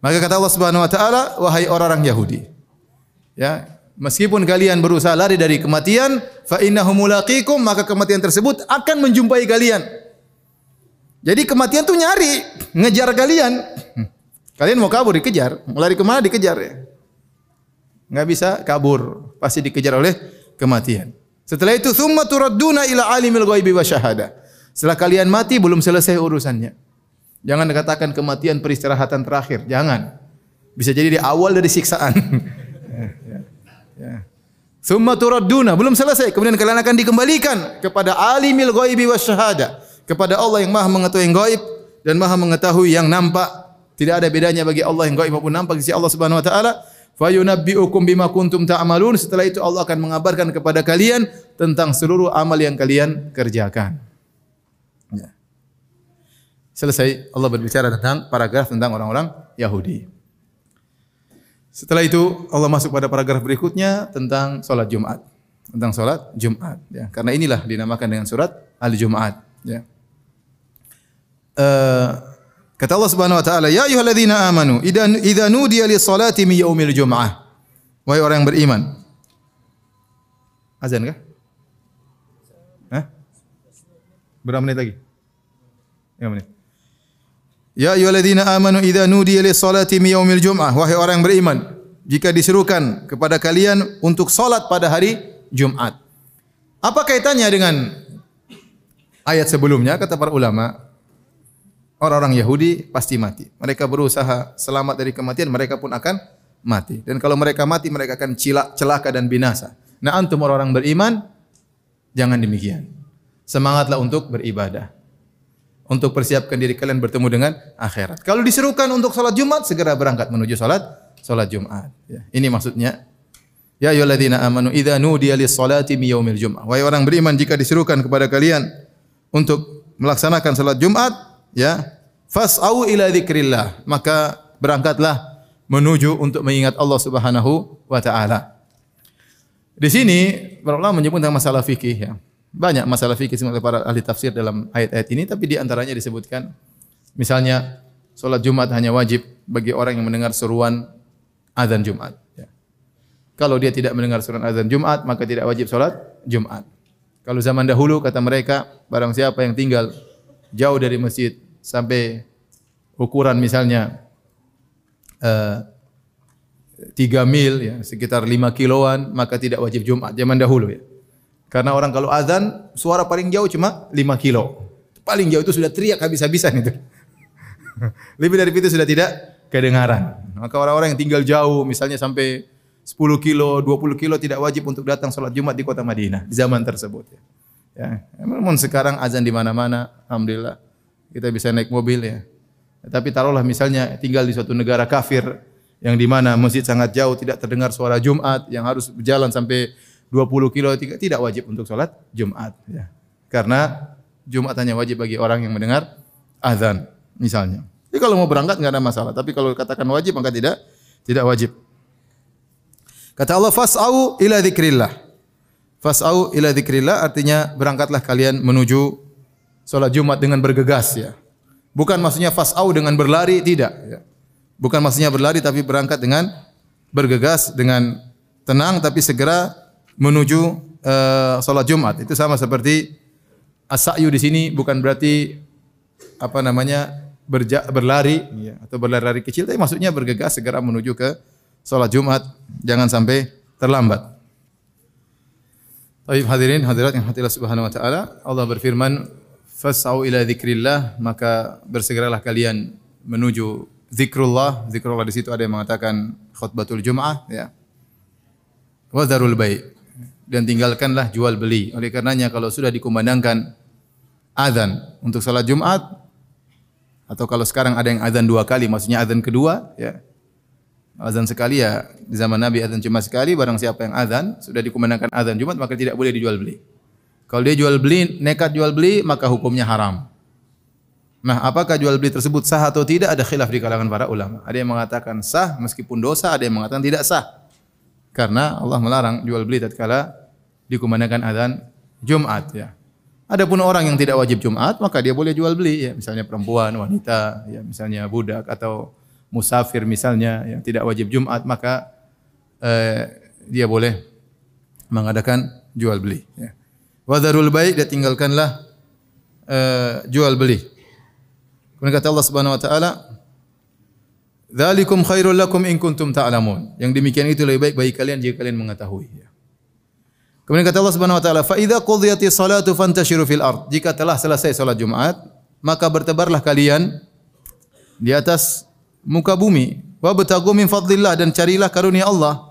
Maka kata Allah Subhanahu wa taala, wahai orang-orang Yahudi, ya, meskipun kalian berusaha lari dari kematian, fa innahu maka kematian tersebut akan menjumpai kalian. Jadi kematian tuh nyari, ngejar kalian. Kalian mau kabur dikejar, mau lari ke mana dikejar ya. Nggak bisa kabur, pasti dikejar oleh kematian. Setelah itu thumma turadduna ila alimil ghaibi wa syahada. Setelah kalian mati belum selesai urusannya. Jangan dikatakan kematian peristirahatan terakhir. Jangan. Bisa jadi di awal dari siksaan. ya. Summa turadduna, belum selesai. Kemudian kalian akan dikembalikan kepada alimil ghaibi wasyahada, kepada Allah yang Maha mengetahui yang gaib dan Maha mengetahui yang nampak. Tidak ada bedanya bagi Allah yang gaib maupun nampak di sisi Allah Subhanahu wa taala. Fayunabbi'ukum bima kuntum ta'malun. Setelah itu Allah akan mengabarkan kepada kalian tentang seluruh amal yang kalian kerjakan. Ya. Selesai Allah berbicara tentang paragraf tentang orang-orang Yahudi. Setelah itu Allah masuk pada paragraf berikutnya tentang sholat Jumat. Tentang sholat Jumat. Ya. Karena inilah dinamakan dengan surat Al-Jumat. Ya. Uh, kata Allah Subhanahu wa taala, "Ya ayyuhalladzina amanu, idza idza nudiya lis-salati min yaumil jum'ah." Wahai orang yang beriman. Azan kah? Hah? Berapa menit lagi? 5 menit. Ya ayyuhalladzina amanu idza nudiya lis-salati yaumil jum'ah wahai orang yang beriman jika diserukan kepada kalian untuk salat pada hari Jumat. Apa kaitannya dengan ayat sebelumnya kata para ulama? Orang-orang Yahudi pasti mati. Mereka berusaha selamat dari kematian, mereka pun akan mati. Dan kalau mereka mati, mereka akan celaka dan binasa. Nah, antum orang-orang beriman jangan demikian. Semangatlah untuk beribadah untuk persiapkan diri kalian bertemu dengan akhirat. Kalau diserukan untuk salat Jumat, segera berangkat menuju salat salat Jumat. Ya. Ini maksudnya. Ya ayyuhalladzina amanu idza nudiya lis-salati mi yaumil. Wahai orang beriman jika diserukan kepada kalian untuk melaksanakan salat Jumat, ya, fas'au ila dzikrillah, maka berangkatlah menuju untuk mengingat Allah Subhanahu wa taala. Di sini para ulama menyebut tentang masalah fikih ya. Banyak masalah fikih oleh para ahli tafsir dalam ayat-ayat ini, tapi di antaranya disebutkan misalnya solat Jumat hanya wajib bagi orang yang mendengar seruan azan Jumat. Ya. Kalau dia tidak mendengar seruan azan Jumat, maka tidak wajib solat Jumat. Kalau zaman dahulu kata mereka, barang siapa yang tinggal jauh dari masjid sampai ukuran misalnya uh, tiga mil, ya, sekitar lima kiloan, maka tidak wajib Jumat zaman dahulu ya. Karena orang kalau azan suara paling jauh cuma 5 kilo. Paling jauh itu sudah teriak habis-habisan itu. Lebih dari itu sudah tidak kedengaran. Maka orang-orang yang tinggal jauh misalnya sampai 10 kilo, 20 kilo tidak wajib untuk datang sholat Jumat di kota Madinah di zaman tersebut. Ya, ya namun sekarang azan di mana-mana, alhamdulillah kita bisa naik mobil ya. Tapi taruhlah misalnya tinggal di suatu negara kafir yang di mana masjid sangat jauh tidak terdengar suara Jumat yang harus berjalan sampai 20 kilo tidak wajib untuk sholat Jumat. Ya. Karena Jumat hanya wajib bagi orang yang mendengar azan misalnya. Jadi kalau mau berangkat nggak ada masalah. Tapi kalau katakan wajib maka tidak tidak wajib. Kata Allah fas'au ila dzikrillah. Fas'au ila dzikrillah artinya berangkatlah kalian menuju sholat Jumat dengan bergegas ya. Bukan maksudnya fas'au dengan berlari tidak ya. Bukan maksudnya berlari tapi berangkat dengan bergegas dengan tenang tapi segera menuju uh, salat Jumat. Itu sama seperti asa'yu di sini bukan berarti apa namanya berja, berlari ya, atau berlari-lari kecil tapi maksudnya bergegas segera menuju ke salat Jumat. Jangan sampai terlambat. Baik hadirin hadirat yang hatilah subhanahu wa taala, Allah berfirman, "Fas'au ila dzikrillah", maka bersegeralah kalian menuju zikrullah. Zikrullah di situ ada yang mengatakan khutbatul Jum'ah ya. Wa dzarul bai' dan tinggalkanlah jual beli. Oleh karenanya kalau sudah dikumandangkan azan untuk salat Jumat atau kalau sekarang ada yang azan dua kali, maksudnya azan kedua, ya. Azan sekali ya di zaman Nabi azan cuma sekali, barang siapa yang azan sudah dikumandangkan azan Jumat maka tidak boleh dijual beli. Kalau dia jual beli, nekat jual beli maka hukumnya haram. Nah, apakah jual beli tersebut sah atau tidak? Ada khilaf di kalangan para ulama. Ada yang mengatakan sah meskipun dosa, ada yang mengatakan tidak sah. Karena Allah melarang jual beli tatkala dikumandangkan azan Jumat ya. Adapun orang yang tidak wajib Jumat maka dia boleh jual beli ya, misalnya perempuan, wanita, ya misalnya budak atau musafir misalnya yang tidak wajib Jumat maka eh, dia boleh mengadakan jual beli ya. Wadarul baik dia tinggalkanlah eh, jual beli. Kemudian kata Allah Subhanahu wa taala Dzalikum khairul lakum in kuntum ta'lamun. Yang demikian itu lebih baik bagi kalian jika kalian mengetahui. Ya. Kemudian kata Allah Subhanahu wa taala, "Fa idza qudiyatis salatu fantashiru fil ard." Jika telah selesai salat Jumat, maka bertebarlah kalian di atas muka bumi. Wa batagu min fadlillah dan carilah karunia Allah.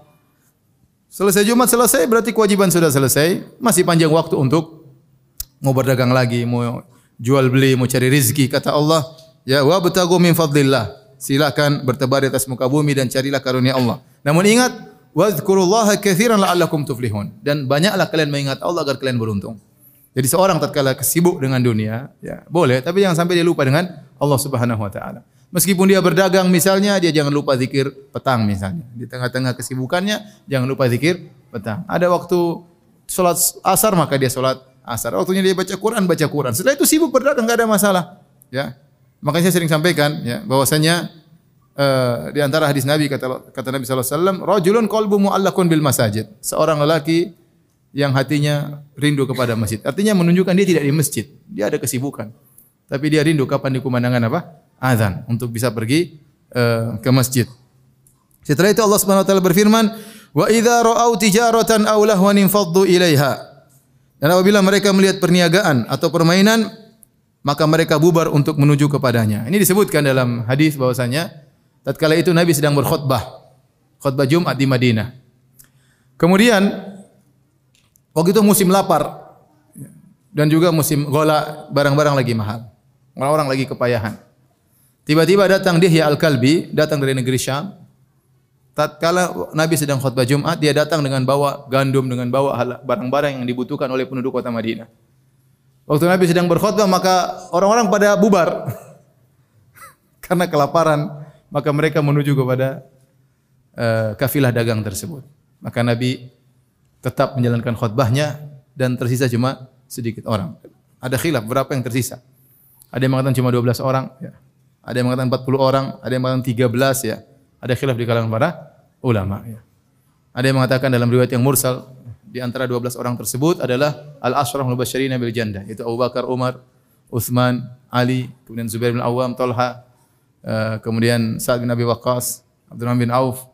Selesai Jumat selesai berarti kewajiban sudah selesai. Masih panjang waktu untuk mau berdagang lagi, mau jual beli, mau cari rizki. Kata Allah, ya wa batagu min fadlillah. Silakan bertebar di atas muka bumi dan carilah karunia Allah. Namun ingat, wadhkurullaha katsiran la'allakum tuflihun. Dan banyaklah kalian mengingat Allah agar kalian beruntung. Jadi seorang tatkala sibuk dengan dunia, ya boleh, tapi jangan sampai dia lupa dengan Allah Subhanahu wa taala. Meskipun dia berdagang misalnya, dia jangan lupa zikir petang misalnya. Di tengah-tengah kesibukannya, jangan lupa zikir petang. Ada waktu sholat asar, maka dia sholat asar. Waktunya dia baca Quran, baca Quran. Setelah itu sibuk berdagang, nggak ada masalah. Ya, Makanya saya sering sampaikan, ya, bahwasanya uh, di antara hadis Nabi kata kata Nabi sallallahu alaihi wasallam, rajulun qalbu mu'allaqun bil masajid. Seorang lelaki yang hatinya rindu kepada masjid. Artinya menunjukkan dia tidak di masjid, dia ada kesibukan. Tapi dia rindu kapan dikumandangkan apa? azan untuk bisa pergi uh, ke masjid. Setelah itu Allah Subhanahu wa taala berfirman, "Wa idza ra'au tijaratan aw lahwan infaddu ilaiha." Dan apabila mereka melihat perniagaan atau permainan, maka mereka bubar untuk menuju kepadanya. Ini disebutkan dalam hadis bahwasanya tatkala itu Nabi sedang berkhutbah, khutbah Jumat di Madinah. Kemudian waktu itu musim lapar dan juga musim gola, barang-barang lagi mahal. Orang-orang lagi kepayahan. Tiba-tiba datang Dihya Al-Kalbi, datang dari negeri Syam. Tatkala Nabi sedang khutbah Jumat, dia datang dengan bawa gandum, dengan bawa barang-barang yang dibutuhkan oleh penduduk kota Madinah. Waktu Nabi sedang berkhutbah, maka orang-orang pada bubar. Karena kelaparan, maka mereka menuju kepada uh, kafilah dagang tersebut. Maka Nabi tetap menjalankan khutbahnya dan tersisa cuma sedikit orang. Ada khilaf berapa yang tersisa. Ada yang mengatakan cuma 12 orang, ya. Ada yang mengatakan 40 orang, ada yang mengatakan 13 ya. Ada khilaf di kalangan para ulama ya. Ada yang mengatakan dalam riwayat yang mursal di antara 12 orang tersebut adalah al-asyraf mubasysyirin bil jannah, yaitu Abu Bakar, Umar, Utsman, Ali, kemudian Zubair bin Awam, Talha, uh, kemudian Sa'ad bin Abi Waqqas, Abdurrahman bin Auf,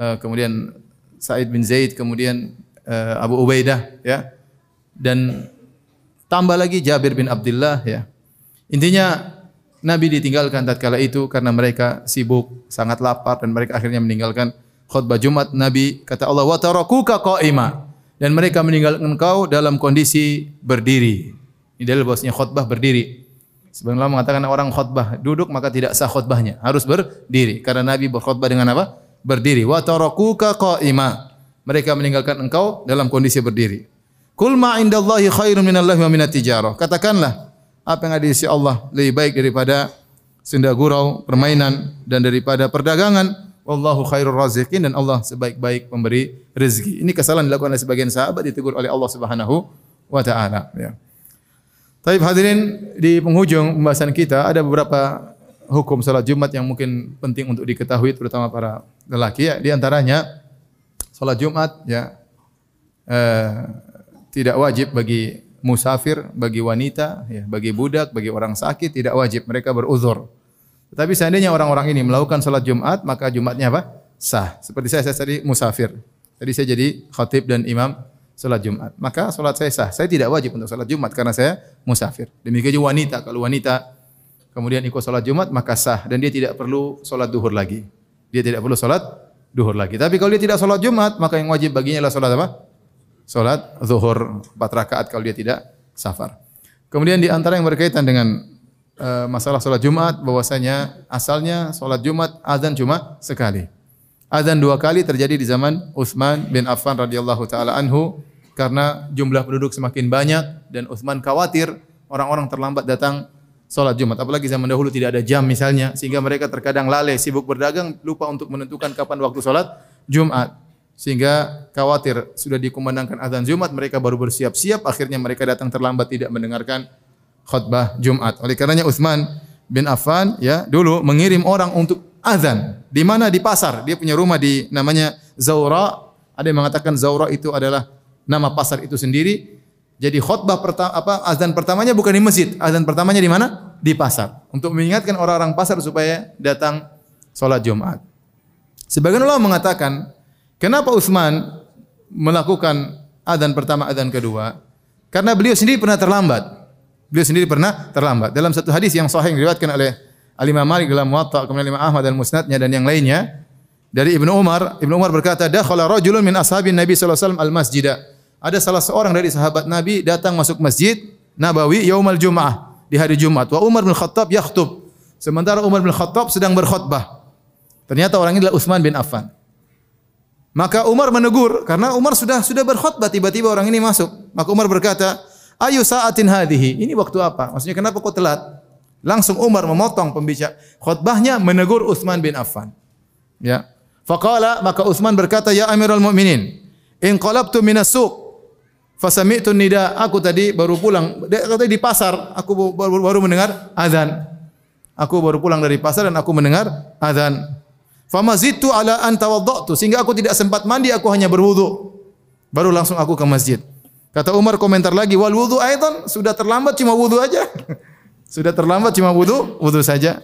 uh, kemudian Sa'id bin Zaid, kemudian uh, Abu Ubaidah ya. Dan tambah lagi Jabir bin Abdullah ya. Intinya Nabi ditinggalkan tatkala itu karena mereka sibuk, sangat lapar dan mereka akhirnya meninggalkan khutbah Jumat. Nabi kata Allah, "Wa tarakuka qa'ima." Dan mereka meninggalkan engkau dalam kondisi berdiri. Ini dalil bahwasanya khutbah berdiri. Sebenarnya mengatakan orang khutbah duduk maka tidak sah khutbahnya, harus berdiri. Karena Nabi berkhutbah dengan apa? Berdiri. Wa tarakuka qa'ima. Mereka meninggalkan engkau dalam kondisi berdiri. Kul ma indallahi khairun minallahi wa minat tijarah. Katakanlah, apa yang ada di sisi Allah lebih baik daripada senda gurau, permainan dan daripada perdagangan. Wallahu khairur raziqin dan Allah sebaik-baik pemberi rezeki. Ini kesalahan dilakukan oleh sebagian sahabat ditegur oleh Allah Subhanahu wa taala ya. Tapi hadirin di penghujung pembahasan kita ada beberapa hukum salat Jumat yang mungkin penting untuk diketahui terutama para lelaki ya. Di antaranya salat Jumat ya eh, tidak wajib bagi musafir, bagi wanita, ya, bagi budak, bagi orang sakit tidak wajib, mereka beruzur. Tetapi seandainya orang-orang ini melakukan salat Jumat, maka Jumatnya apa? Sah. Seperti saya, saya tadi musafir. Tadi saya jadi khatib dan imam salat Jumat. Maka salat saya sah. Saya tidak wajib untuk salat Jumat karena saya musafir. Demikian juga wanita. Kalau wanita kemudian ikut salat Jumat, maka sah. Dan dia tidak perlu salat duhur lagi. Dia tidak perlu salat duhur lagi. Tapi kalau dia tidak salat Jumat, maka yang wajib baginya adalah salat apa? Salat zuhur empat rakaat kalau dia tidak safar. Kemudian di antara yang berkaitan dengan uh, masalah salat Jumat bahwasanya asalnya salat Jumat azan cuma sekali. Azan dua kali terjadi di zaman Utsman bin Affan radhiyallahu taala anhu karena jumlah penduduk semakin banyak dan Utsman khawatir orang-orang terlambat datang salat Jumat. Apalagi zaman dahulu tidak ada jam misalnya sehingga mereka terkadang lalai sibuk berdagang lupa untuk menentukan kapan waktu salat Jumat sehingga khawatir sudah dikumandangkan azan Jumat mereka baru bersiap-siap akhirnya mereka datang terlambat tidak mendengarkan khutbah Jumat. Oleh karenanya Utsman bin Affan ya dulu mengirim orang untuk azan di mana di pasar. Dia punya rumah di namanya Zaura. Ada yang mengatakan Zaura itu adalah nama pasar itu sendiri. Jadi khutbah pertama apa azan pertamanya bukan di masjid, azan pertamanya di mana? Di pasar. Untuk mengingatkan orang-orang pasar supaya datang sholat Jumat. Sebagian ulama mengatakan Kenapa Utsman melakukan adzan pertama, adzan kedua? Karena beliau sendiri pernah terlambat. Beliau sendiri pernah terlambat. Dalam satu hadis yang sahih diriwayatkan oleh Al-Imam Malik dalam Muwatta, kemudian Imam Ahmad dan Musnadnya dan yang lainnya dari Ibnu Umar, Ibnu Umar berkata, "Dakhala rajulun min ashabin Nabi sallallahu alaihi wasallam al-masjida." Ada salah seorang dari sahabat Nabi datang masuk masjid Nabawi yaumal Jumaah di hari Jumat. Wa Umar bin Khattab yakhtub. Sementara Umar bin Khattab sedang berkhutbah. Ternyata orang ini adalah Utsman bin Affan. Maka Umar menegur karena Umar sudah sudah berkhutbah tiba-tiba orang ini masuk. Maka Umar berkata, "Ayu sa'atin hadhihi?" Ini waktu apa? Maksudnya kenapa kau telat? Langsung Umar memotong pembicara khutbahnya menegur Utsman bin Affan. Ya. Faqala maka Utsman berkata, "Ya Amirul Mukminin, in qalabtu minas suq fasami'tu nida." Aku tadi baru pulang, tadi di pasar, aku baru, baru mendengar azan. Aku baru pulang dari pasar dan aku mendengar azan. Famazidtu ala an tawaddatu sehingga aku tidak sempat mandi, aku hanya berwudu. Baru langsung aku ke masjid. Kata Umar komentar lagi, wal wudu aidan sudah terlambat cuma wudu aja. Sudah terlambat cuma wudu, wudu saja.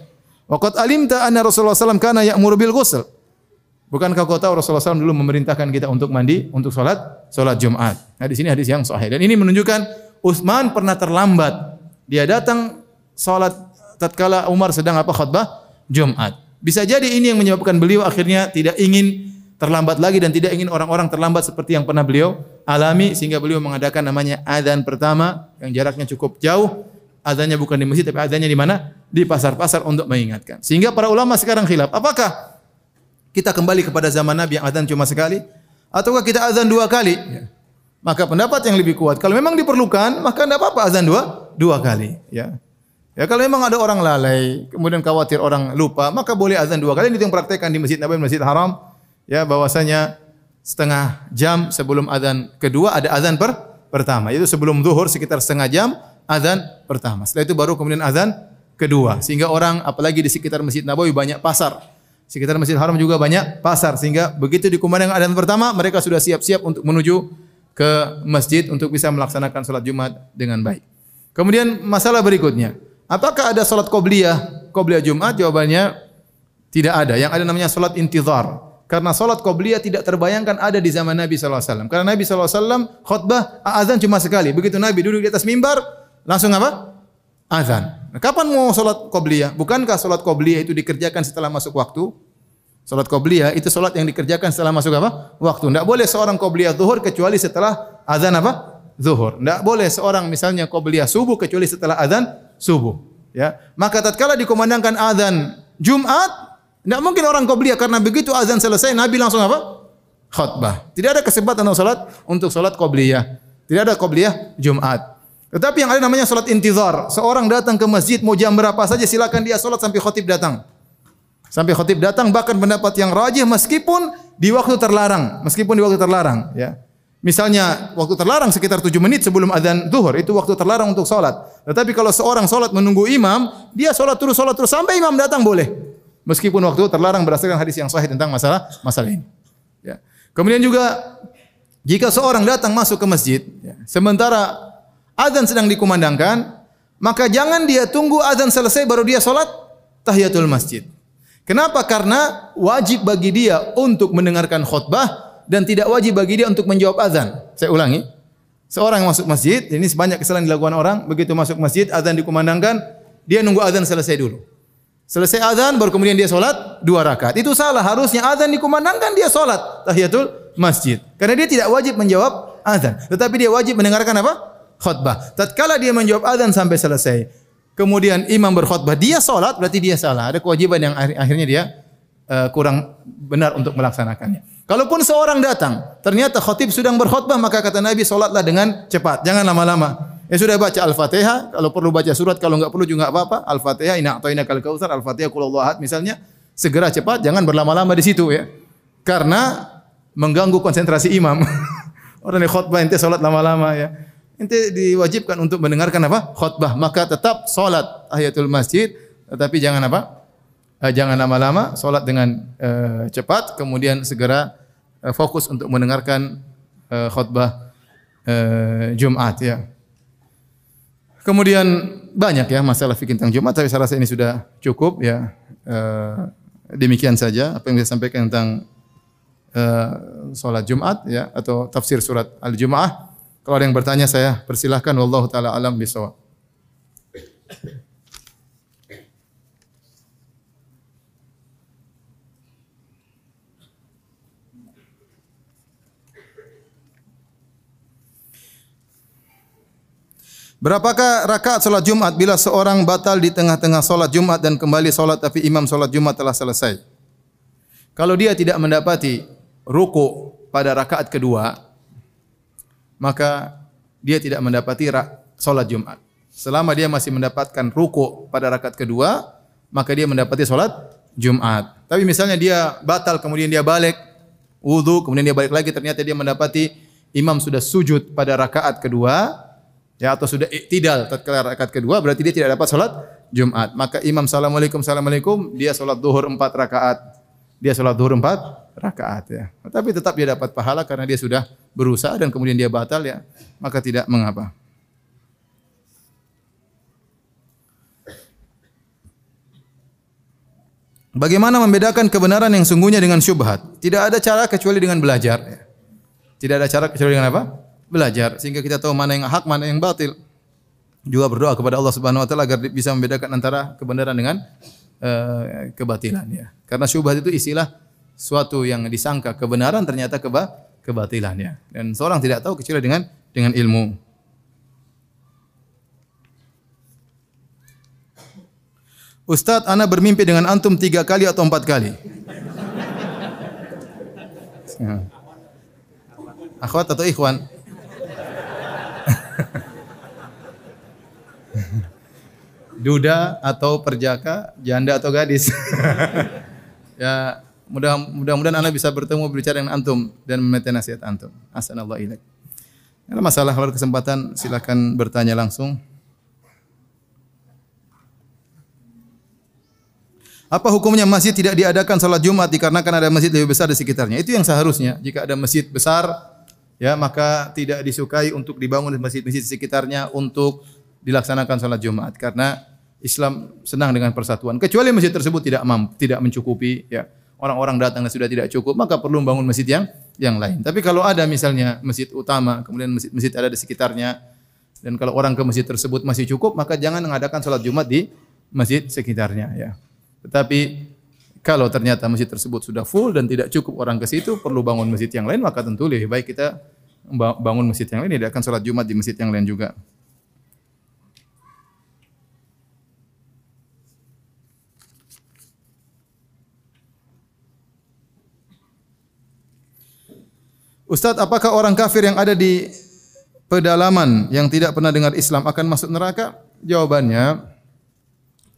Waqad alimta anna Rasulullah SAW kana ya'muru bil ghusl. Bukankah kau tahu Rasulullah SAW dulu memerintahkan kita untuk mandi untuk salat salat Jumat. Nah di sini hadis yang sahih dan ini menunjukkan Utsman pernah terlambat. Dia datang salat tatkala Umar sedang apa khutbah Jumat. Bisa jadi ini yang menyebabkan beliau akhirnya tidak ingin terlambat lagi dan tidak ingin orang-orang terlambat seperti yang pernah beliau alami sehingga beliau mengadakan namanya adzan pertama yang jaraknya cukup jauh Adanya bukan di masjid tapi adanya di mana? Di pasar-pasar untuk mengingatkan. Sehingga para ulama sekarang khilaf, apakah kita kembali kepada zaman Nabi yang adzan cuma sekali ataukah kita adzan dua kali? Ya. Maka pendapat yang lebih kuat, kalau memang diperlukan, maka tidak apa-apa azan dua dua kali, ya. Ya kalau memang ada orang lalai, kemudian khawatir orang lupa, maka boleh azan dua kali. Ini yang praktekkan di Masjid Nabawi, Masjid Haram. Ya, bahwasanya setengah jam sebelum azan kedua ada azan per pertama. Itu sebelum zuhur sekitar setengah jam, azan pertama. Setelah itu baru kemudian azan kedua. Sehingga orang apalagi di sekitar Masjid Nabawi banyak pasar. Sekitar Masjid Haram juga banyak pasar sehingga begitu dikumandangkan azan pertama mereka sudah siap-siap untuk menuju ke masjid untuk bisa melaksanakan salat Jumat dengan baik. Kemudian masalah berikutnya, apakah ada salat qobliyah, qobliyah Jumat? Jawabannya tidak ada. Yang ada namanya salat intizar. Karena salat qobliyah tidak terbayangkan ada di zaman Nabi SAW. Karena Nabi SAW khutbah azan cuma sekali. Begitu Nabi duduk di atas mimbar, langsung apa? Azan. Nah, kapan mau sholat qobliyah? Bukankah sholat qobliyah itu dikerjakan setelah masuk waktu? Sholat qobliyah itu sholat yang dikerjakan setelah masuk apa? Waktu. Tidak boleh seorang qobliyah zuhur kecuali setelah azan apa? Zuhur. Tidak boleh seorang misalnya qobliyah subuh kecuali setelah azan subuh. Ya, maka tatkala dikumandangkan azan Jumat, tidak mungkin orang qobliyah karena begitu azan selesai Nabi langsung apa? Khutbah. Tidak ada kesempatan untuk sholat untuk sholat qobliyah. Tidak ada qobliyah Jumat. Tetapi yang ada namanya salat intizar. Seorang datang ke masjid mau jam berapa saja silakan dia salat sampai khotib datang. Sampai khotib datang bahkan pendapat yang rajih meskipun di waktu terlarang, meskipun di waktu terlarang, ya. Misalnya waktu terlarang sekitar 7 menit sebelum adzan zuhur itu waktu terlarang untuk salat. Tetapi kalau seorang salat menunggu imam, dia salat terus salat terus sampai imam datang boleh. Meskipun waktu terlarang berdasarkan hadis yang sahih tentang masalah masalah ini. Ya. Kemudian juga jika seorang datang masuk ke masjid, ya, sementara azan sedang dikumandangkan, maka jangan dia tunggu azan selesai baru dia sholat tahiyatul masjid. Kenapa? Karena wajib bagi dia untuk mendengarkan khutbah dan tidak wajib bagi dia untuk menjawab azan. Saya ulangi. Seorang yang masuk masjid, ini sebanyak kesalahan dilakukan orang, begitu masuk masjid, azan dikumandangkan, dia nunggu azan selesai dulu. Selesai azan baru kemudian dia sholat dua rakaat. Itu salah. Harusnya azan dikumandangkan dia sholat tahiyatul masjid. Karena dia tidak wajib menjawab azan. Tetapi dia wajib mendengarkan apa? khutbah. Tatkala dia menjawab azan sampai selesai, kemudian imam berkhutbah, dia salat berarti dia salah. Ada kewajiban yang akhirnya dia uh, kurang benar untuk melaksanakannya. Kalaupun seorang datang, ternyata khutib sedang berkhutbah, maka kata Nabi salatlah dengan cepat, jangan lama-lama. Ya sudah baca Al-Fatihah, kalau perlu baca surat, kalau enggak perlu juga apa-apa. Al-Fatihah, inna a'tayna kal kautsar, Al-Fatihah qul ahad misalnya, segera cepat, jangan berlama-lama di situ ya. Karena mengganggu konsentrasi imam. Orang yang khutbah ente salat lama-lama ya. Ente diwajibkan untuk mendengarkan apa? Khutbah. Maka tetap salat tahiyatul masjid, tetapi jangan apa? Eh, jangan lama-lama, salat dengan uh, cepat, kemudian segera uh, fokus untuk mendengarkan uh, khutbah uh, Jumat ya. Kemudian banyak ya masalah fikih tentang Jumat, tapi saya rasa ini sudah cukup ya. Uh, demikian saja apa yang saya sampaikan tentang uh, salat Jumat ya atau tafsir surat Al-Jumu'ah. Kalau ada yang bertanya saya persilahkan wallahu taala alam bisawab. Berapakah rakaat salat Jumat bila seorang batal di tengah-tengah salat Jumat dan kembali salat tapi imam salat Jumat telah selesai? Kalau dia tidak mendapati ruku pada rakaat kedua, maka dia tidak mendapati salat Jumat. Selama dia masih mendapatkan ruku pada rakaat kedua, maka dia mendapati salat Jumat. Tapi misalnya dia batal kemudian dia balik wudu kemudian dia balik lagi ternyata dia mendapati imam sudah sujud pada rakaat kedua, ya atau sudah iktidal tatkala rakaat kedua berarti dia tidak dapat salat Jumat. Maka imam assalamualaikum assalamualaikum dia salat zuhur empat rakaat. Dia salat zuhur empat rakaat ya. Tapi tetap dia dapat pahala karena dia sudah berusaha dan kemudian dia batal ya, maka tidak mengapa. Bagaimana membedakan kebenaran yang sungguhnya dengan syubhat? Tidak ada cara kecuali dengan belajar. Ya. Tidak ada cara kecuali dengan apa? Belajar sehingga kita tahu mana yang hak, mana yang batil. Juga berdoa kepada Allah Subhanahu wa taala agar bisa membedakan antara kebenaran dengan uh, kebatilan ya. Karena syubhat itu istilah suatu yang disangka kebenaran ternyata keba kebatilan ya. Dan seorang tidak tahu kecuali dengan dengan ilmu. Ustadz, ana bermimpi dengan antum tiga kali atau empat kali. Akhwat atau ikhwan? Duda atau perjaka, janda atau gadis. ya, mudah mudah-mudahan Anda bisa bertemu berbicara dengan antum dan meminta nasihat antum. Assalamualaikum. ilaik. Kalau masalah kalau kesempatan silakan bertanya langsung. Apa hukumnya masjid tidak diadakan salat Jumat dikarenakan ada masjid lebih besar di sekitarnya? Itu yang seharusnya. Jika ada masjid besar, ya maka tidak disukai untuk dibangun masjid-masjid sekitarnya untuk dilaksanakan salat Jumat karena Islam senang dengan persatuan. Kecuali masjid tersebut tidak mampu, tidak mencukupi, ya orang-orang datang sudah tidak cukup, maka perlu membangun masjid yang yang lain. Tapi kalau ada misalnya masjid utama, kemudian masjid-masjid ada di sekitarnya, dan kalau orang ke masjid tersebut masih cukup, maka jangan mengadakan salat Jumat di masjid sekitarnya. Ya. Tetapi kalau ternyata masjid tersebut sudah full dan tidak cukup orang ke situ, perlu bangun masjid yang lain, maka tentu lebih baik kita bangun masjid yang lain, tidak akan sholat Jumat di masjid yang lain juga. Ustadz, apakah orang kafir yang ada di pedalaman yang tidak pernah dengar Islam akan masuk neraka? Jawabannya,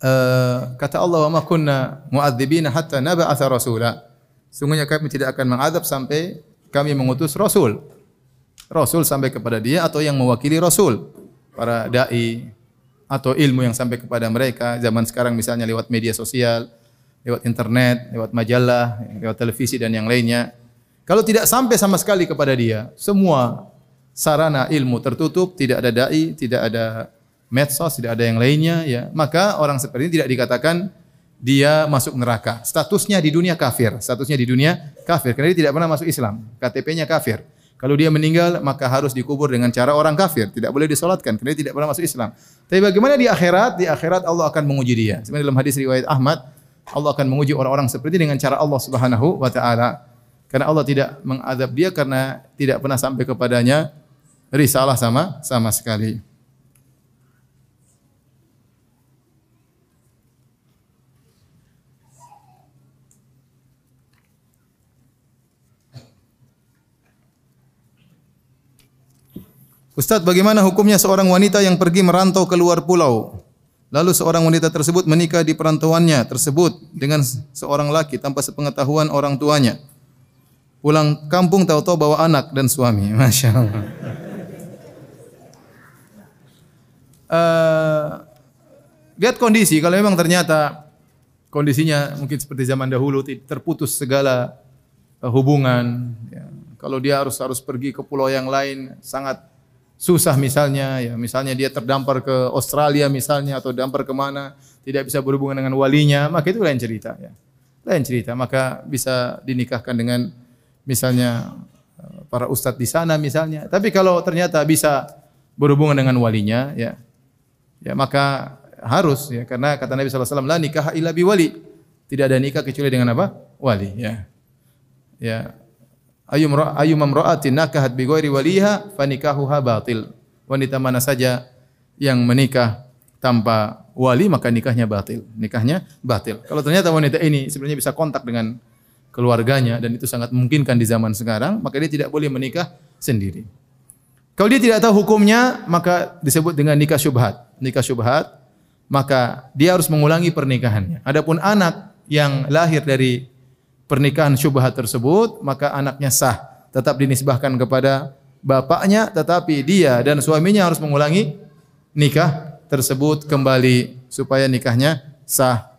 Eh, kata Allah wa ma kunna mu'adzibina hatta nab'atha rasula. Sungguhnya kami tidak akan mengadab sampai kami mengutus rasul. Rasul sampai kepada dia atau yang mewakili rasul. Para dai atau ilmu yang sampai kepada mereka zaman sekarang misalnya lewat media sosial, lewat internet, lewat majalah, lewat televisi dan yang lainnya. Kalau tidak sampai sama sekali kepada dia, semua sarana ilmu tertutup, tidak ada dai, tidak ada medsos, tidak ada yang lainnya, ya, maka orang seperti ini tidak dikatakan dia masuk neraka. Statusnya di dunia kafir, statusnya di dunia kafir karena dia tidak pernah masuk Islam. KTP-nya kafir. Kalau dia meninggal maka harus dikubur dengan cara orang kafir, tidak boleh disolatkan karena dia tidak pernah masuk Islam. Tapi bagaimana di akhirat? Di akhirat Allah akan menguji dia. Sebenarnya dalam hadis riwayat Ahmad, Allah akan menguji orang-orang seperti dengan cara Allah Subhanahu wa taala. Karena Allah tidak mengadab dia karena tidak pernah sampai kepadanya risalah sama sama sekali. Ustaz, bagaimana hukumnya seorang wanita yang pergi merantau ke luar pulau? Lalu seorang wanita tersebut menikah di perantauannya tersebut dengan seorang laki tanpa sepengetahuan orang tuanya. Pulang kampung tahu-tahu bawa anak dan suami. Masya Allah. Uh, lihat kondisi, kalau memang ternyata kondisinya mungkin seperti zaman dahulu terputus segala uh, hubungan. Ya. Kalau dia harus harus pergi ke pulau yang lain sangat susah misalnya, ya. Misalnya dia terdampar ke Australia misalnya atau dampar ke mana, tidak bisa berhubungan dengan walinya, maka itu lain cerita ya. Lain cerita, maka bisa dinikahkan dengan misalnya eh, para ustadz di sana misalnya. Tapi kalau ternyata bisa berhubungan dengan walinya, ya, ya maka harus ya. Karena kata Nabi SAW la nikah illa wali tidak ada nikah kecuali dengan apa? Wali ya. Ya Ayu ayu mamra'atin nakahat bi ghairi waliha fanikahuha batil. Wanita mana saja yang menikah tanpa wali maka nikahnya batil. Nikahnya batil. Kalau ternyata wanita ini sebenarnya bisa kontak dengan keluarganya dan itu sangat memungkinkan di zaman sekarang, maka dia tidak boleh menikah sendiri. Kalau dia tidak tahu hukumnya, maka disebut dengan nikah syubhat. Nikah syubhat, maka dia harus mengulangi pernikahannya. Adapun anak yang lahir dari pernikahan syubhat tersebut, maka anaknya sah, tetap dinisbahkan kepada bapaknya, tetapi dia dan suaminya harus mengulangi nikah tersebut kembali supaya nikahnya sah.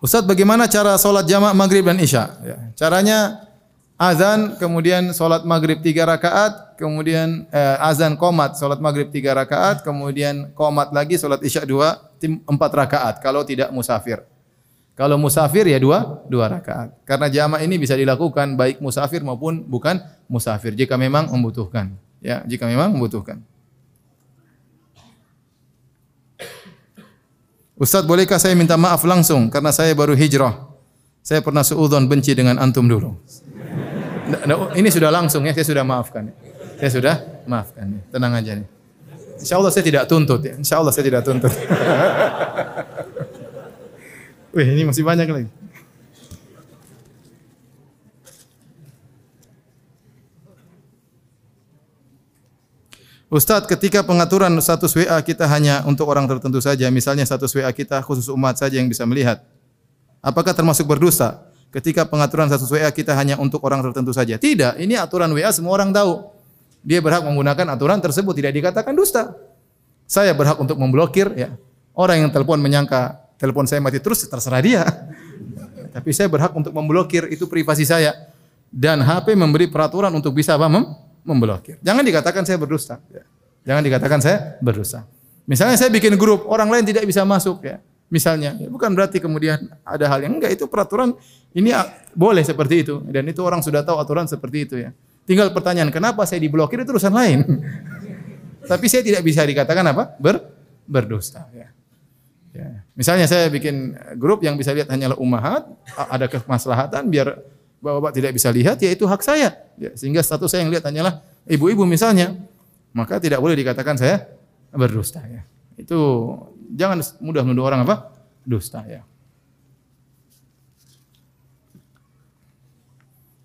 Ustaz, bagaimana cara solat jamak maghrib dan isya? Ya, caranya azan, kemudian solat maghrib tiga rakaat, kemudian eh, azan komat, solat maghrib tiga rakaat, kemudian komat lagi, solat isya dua, empat rakaat. Kalau tidak musafir. Kalau musafir ya dua, dua rakaat. Karena jamak ini bisa dilakukan baik musafir maupun bukan musafir. Jika memang membutuhkan. Ya, jika memang membutuhkan. Ustaz, bolehkah saya minta maaf langsung karena saya baru hijrah? Saya pernah seudon benci dengan antum dulu. Ini sudah langsung ya, saya sudah maafkan. Saya sudah maafkan. Tenang aja nih. Insya Allah saya tidak tuntut ya. Insya Allah saya tidak tuntut. Wih, ini masih banyak lagi. Ustadz, ketika pengaturan status WA kita hanya untuk orang tertentu saja, misalnya status WA kita khusus umat saja yang bisa melihat, apakah termasuk berdosa? Ketika pengaturan status WA kita hanya untuk orang tertentu saja. Tidak, ini aturan WA semua orang tahu. Dia berhak menggunakan aturan tersebut, tidak dikatakan dusta. Saya berhak untuk memblokir ya. Orang yang telepon menyangka telepon saya mati terus terserah dia. Tapi saya berhak untuk memblokir itu privasi saya. Dan HP memberi peraturan untuk bisa apa? memblokir. Jangan dikatakan saya berdusta. Ya. Jangan dikatakan saya berdosa. Misalnya saya bikin grup, orang lain tidak bisa masuk ya. Misalnya, ya, bukan berarti kemudian ada hal yang enggak itu peraturan ini boleh seperti itu dan itu orang sudah tahu aturan seperti itu ya. Tinggal pertanyaan, kenapa saya diblokir itu urusan lain. Tapi saya tidak bisa dikatakan apa? Ber berdosa ya. ya. Misalnya saya bikin grup yang bisa lihat hanyalah ummahat, ada kemaslahatan biar bapak-bapak tidak bisa lihat, ya itu hak saya. Ya, sehingga status saya yang lihat hanyalah ibu-ibu misalnya, maka tidak boleh dikatakan saya berdusta. Ya. Itu jangan mudah menuduh orang apa dusta ya.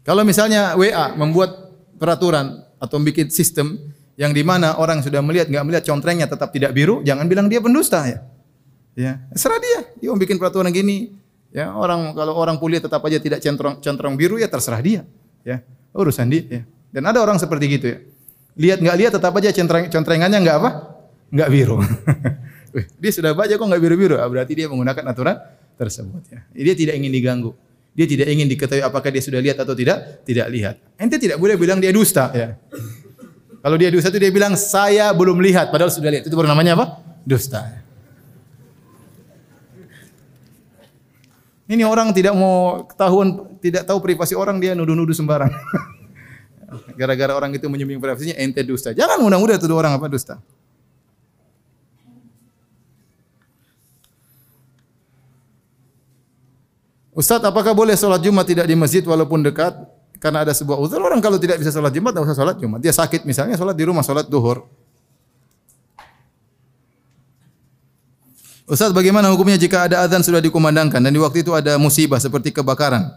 Kalau misalnya WA membuat peraturan atau membuat sistem yang di mana orang sudah melihat nggak melihat contrengnya tetap tidak biru, jangan bilang dia pendusta ya. Ya, serah dia. Dia mau bikin peraturan gini, Ya, orang kalau orang kuliah tetap aja tidak centrong centrong biru ya terserah dia. Ya, urusan dia. Ya. Dan ada orang seperti gitu ya. Lihat nggak lihat tetap aja centreng centrengannya nggak apa? Nggak biru. dia sudah baca kok nggak biru-biru. Ah, berarti dia menggunakan aturan tersebut ya. Dia tidak ingin diganggu. Dia tidak ingin diketahui apakah dia sudah lihat atau tidak, tidak lihat. Ente tidak boleh bilang dia dusta ya. Kalau dia dusta itu dia bilang saya belum lihat padahal sudah lihat. Itu baru namanya apa? Dusta. Ini orang tidak mau ketahuan, tidak tahu privasi orang dia nuduh-nuduh sembarang. Gara-gara orang itu menyembunyi privasinya ente dusta. Jangan mudah-mudah tuduh orang apa dusta. Ustaz, apakah boleh sholat Jumat tidak di masjid walaupun dekat? Karena ada sebuah uzur. Orang kalau tidak bisa sholat Jumat, tidak usah sholat Jumat. Dia sakit misalnya, sholat di rumah, sholat duhur. Ustaz, bagaimana hukumnya jika ada azan sudah dikumandangkan dan di waktu itu ada musibah seperti kebakaran?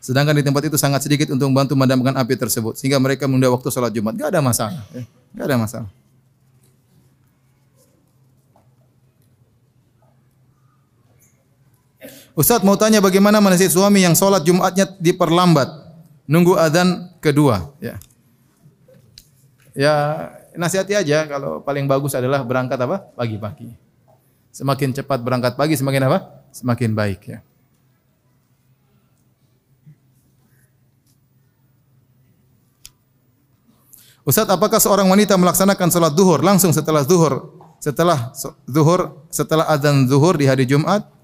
Sedangkan di tempat itu sangat sedikit untuk membantu memadamkan api tersebut sehingga mereka menunda waktu sholat Jumat. Gak ada masalah, ya. Gak ada masalah. Ustaz mau tanya bagaimana menasihati suami yang sholat Jumatnya diperlambat, nunggu azan kedua, ya. Ya nasihati aja kalau paling bagus adalah berangkat apa? Pagi-pagi. Semakin cepat berangkat pagi semakin apa? Semakin baik ya. Ustaz, apakah seorang wanita melaksanakan salat zuhur langsung setelah zuhur, setelah zuhur, setelah adzan zuhur di hari Jumat?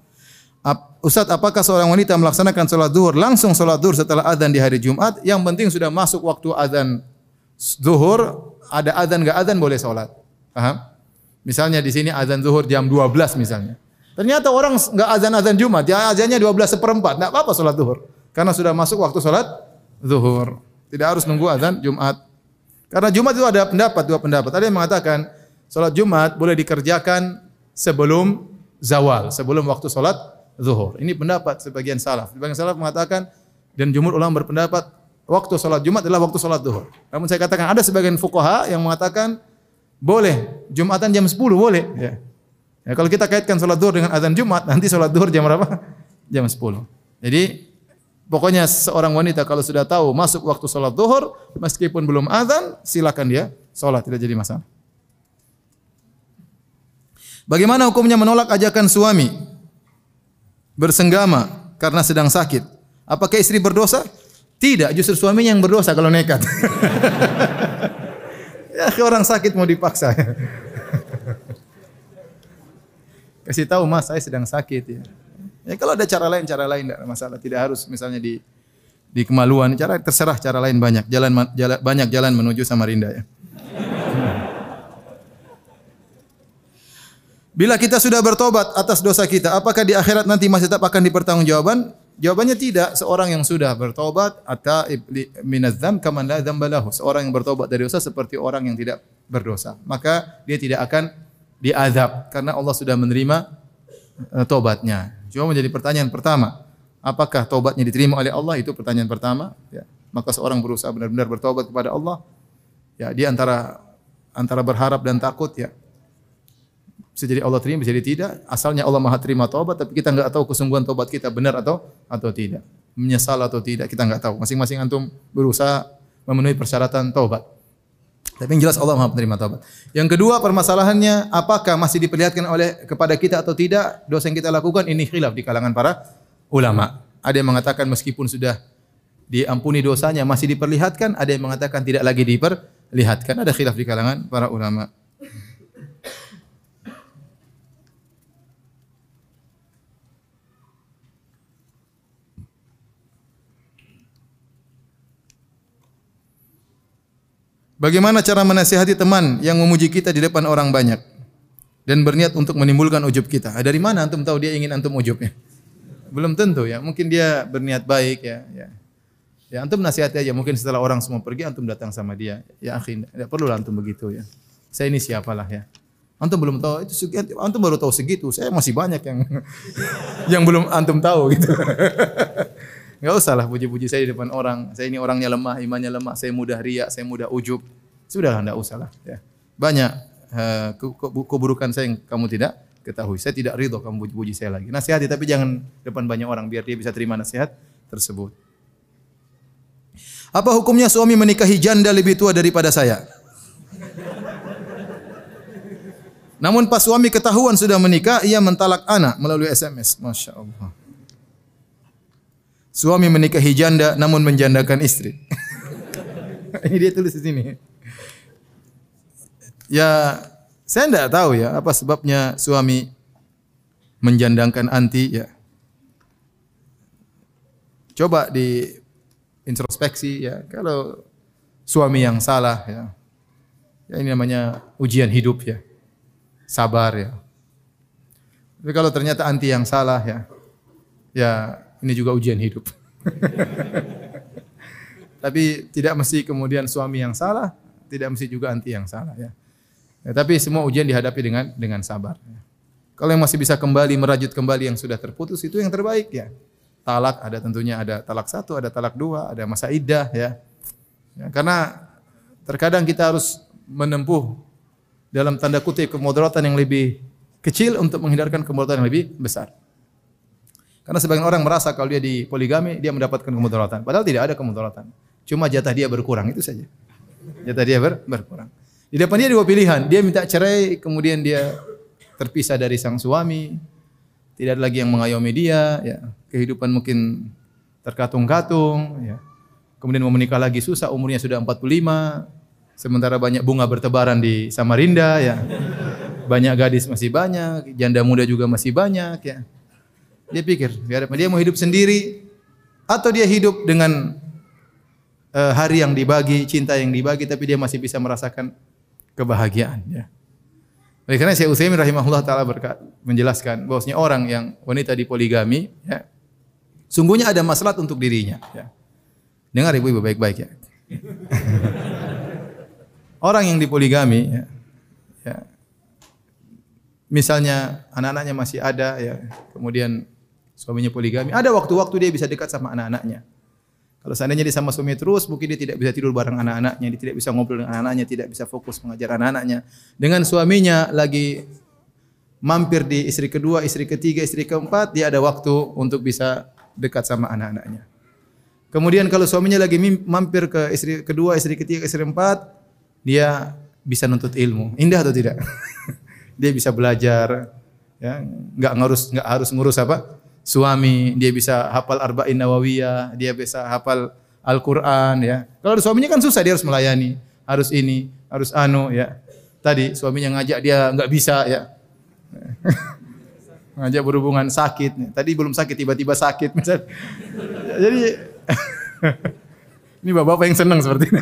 Ustaz, apakah seorang wanita melaksanakan salat zuhur langsung salat zuhur setelah adzan di hari Jumat? Yang penting sudah masuk waktu adzan zuhur, ada adzan enggak adzan boleh. Paham? Misalnya di sini azan zuhur jam 12 misalnya. Ternyata orang enggak azan-azan Jumat, ya azannya 12 seperempat, enggak apa-apa salat zuhur. Karena sudah masuk waktu salat zuhur. Tidak harus nunggu azan Jumat. Karena Jumat itu ada pendapat, dua pendapat. Ada yang mengatakan salat Jumat boleh dikerjakan sebelum zawal, sebelum waktu salat zuhur. Ini pendapat sebagian salaf. Sebagian salaf mengatakan dan jumhur ulama berpendapat waktu salat Jumat adalah waktu salat zuhur. Namun saya katakan ada sebagian fuqaha yang mengatakan boleh Jumatan jam 10 boleh ya. ya kalau kita kaitkan salat zuhur dengan azan Jumat, nanti salat zuhur jam berapa? Jam 10. Jadi pokoknya seorang wanita kalau sudah tahu masuk waktu salat zuhur meskipun belum azan, silakan dia salat tidak jadi masalah. Bagaimana hukumnya menolak ajakan suami bersenggama karena sedang sakit? Apakah istri berdosa? Tidak, justru suaminya yang berdosa kalau nekat. ya, orang sakit mau dipaksa. Kasih tahu mas, saya sedang sakit ya. Ya kalau ada cara lain, cara lain tidak masalah. Tidak harus misalnya di di kemaluan. Cara terserah cara lain banyak. Jalan, jalan banyak jalan menuju Samarinda ya. Bila kita sudah bertobat atas dosa kita, apakah di akhirat nanti masih tetap akan dipertanggungjawaban? Jawabannya tidak. Seorang yang sudah bertobat atau minadzam kaman la dzambalahu. Seorang yang bertobat dari dosa seperti orang yang tidak berdosa. Maka dia tidak akan diazab karena Allah sudah menerima uh, tobatnya. Cuma menjadi pertanyaan pertama, apakah tobatnya diterima oleh Allah? Itu pertanyaan pertama. Ya. Maka seorang berusaha benar-benar bertobat kepada Allah. Ya, dia antara antara berharap dan takut ya bisa jadi Allah terima, bisa jadi tidak. Asalnya Allah Maha terima taubat, tapi kita nggak tahu kesungguhan taubat kita benar atau atau tidak. Menyesal atau tidak, kita nggak tahu. Masing-masing antum berusaha memenuhi persyaratan taubat. Tapi yang jelas Allah Maha penerima taubat. Yang kedua permasalahannya apakah masih diperlihatkan oleh kepada kita atau tidak dosa yang kita lakukan ini khilaf di kalangan para ulama. Ada yang mengatakan meskipun sudah diampuni dosanya masih diperlihatkan, ada yang mengatakan tidak lagi diperlihatkan. Ada khilaf di kalangan para ulama. Bagaimana cara menasihati teman yang memuji kita di depan orang banyak dan berniat untuk menimbulkan ujub kita? Ah, dari mana antum tahu dia ingin antum ujubnya? Belum tentu ya. Mungkin dia berniat baik ya. Ya, ya antum nasihati aja. Mungkin setelah orang semua pergi antum datang sama dia. Ya akhi, tidak perlu antum begitu ya. Saya ini siapalah ya. Antum belum tahu itu antum baru tahu segitu. Saya masih banyak yang yang belum antum tahu gitu. Enggak usah lah puji-puji saya di depan orang. Saya ini orangnya lemah, imannya lemah, saya mudah riak, saya mudah ujub. Sudahlah enggak usah lah ya. Banyak uh, keburukan saya yang kamu tidak ketahui. Saya tidak ridho kamu puji-puji saya lagi. Nasihati tapi jangan depan banyak orang biar dia bisa terima nasihat tersebut. Apa hukumnya suami menikahi janda lebih tua daripada saya? Namun pas suami ketahuan sudah menikah, ia mentalak anak melalui SMS. Masya Allah. Suami menikahi janda namun menjandakan istri. Ini dia tulis di sini. Ya, saya tidak tahu ya apa sebabnya suami menjandakan anti ya. Coba di introspeksi ya. Kalau suami yang salah ya. Ya ini namanya ujian hidup ya. Sabar ya. Tapi kalau ternyata anti yang salah ya. Ya ini juga ujian hidup. tapi tidak mesti kemudian suami yang salah, tidak mesti juga anti yang salah ya. ya tapi semua ujian dihadapi dengan dengan sabar. Ya. Kalau yang masih bisa kembali merajut kembali yang sudah terputus itu yang terbaik ya. Talak ada tentunya ada talak satu, ada talak dua, ada masa iddah ya. ya karena terkadang kita harus menempuh dalam tanda kutip kemudaratan yang lebih kecil untuk menghindarkan kemudaratan yang lebih besar. Karena sebagian orang merasa kalau dia di poligami dia mendapatkan kemudaratan. Padahal tidak ada kemudaratan. Cuma jatah dia berkurang itu saja. Jatah dia ber, berkurang. Di depan dia dua pilihan. Dia minta cerai, kemudian dia terpisah dari sang suami. Tidak ada lagi yang mengayomi dia. Ya. Kehidupan mungkin terkatung-katung. Ya. Kemudian mau menikah lagi susah, umurnya sudah 45. Sementara banyak bunga bertebaran di Samarinda. Ya. Banyak gadis masih banyak, janda muda juga masih banyak. Ya. Dia pikir, dia mau hidup sendiri atau dia hidup dengan uh, hari yang dibagi, cinta yang dibagi, tapi dia masih bisa merasakan kebahagiaan. Ya. Oleh karena Syekh Utsaimin rahimahullah taala menjelaskan bahwasanya orang yang wanita di poligami, ya, sungguhnya ada masalah untuk dirinya. Ya. Dengar ibu-ibu baik-baik ya. orang yang dipoligami ya, ya misalnya anak-anaknya masih ada ya, kemudian suaminya poligami, ada waktu-waktu dia bisa dekat sama anak-anaknya. Kalau seandainya dia sama suami terus, mungkin dia tidak bisa tidur bareng anak-anaknya, dia tidak bisa ngobrol dengan anak-anaknya, tidak bisa fokus mengajar anak-anaknya. Dengan suaminya lagi mampir di istri kedua, istri ketiga, istri keempat, dia ada waktu untuk bisa dekat sama anak-anaknya. Kemudian kalau suaminya lagi mampir ke istri kedua, istri ketiga, istri keempat, dia bisa nuntut ilmu. Indah atau tidak? dia bisa belajar, ya, nggak ngurus nggak harus ngurus apa? Suami, dia bisa hafal arba'in nawawiyah, dia bisa hafal Al-Qur'an ya. Kalau suaminya kan susah dia harus melayani, harus ini, harus anu ya. Tadi suaminya ngajak dia nggak bisa ya. ngajak berhubungan sakit. Tadi belum sakit tiba-tiba sakit misal. Jadi ini bapak-bapak yang senang seperti ini.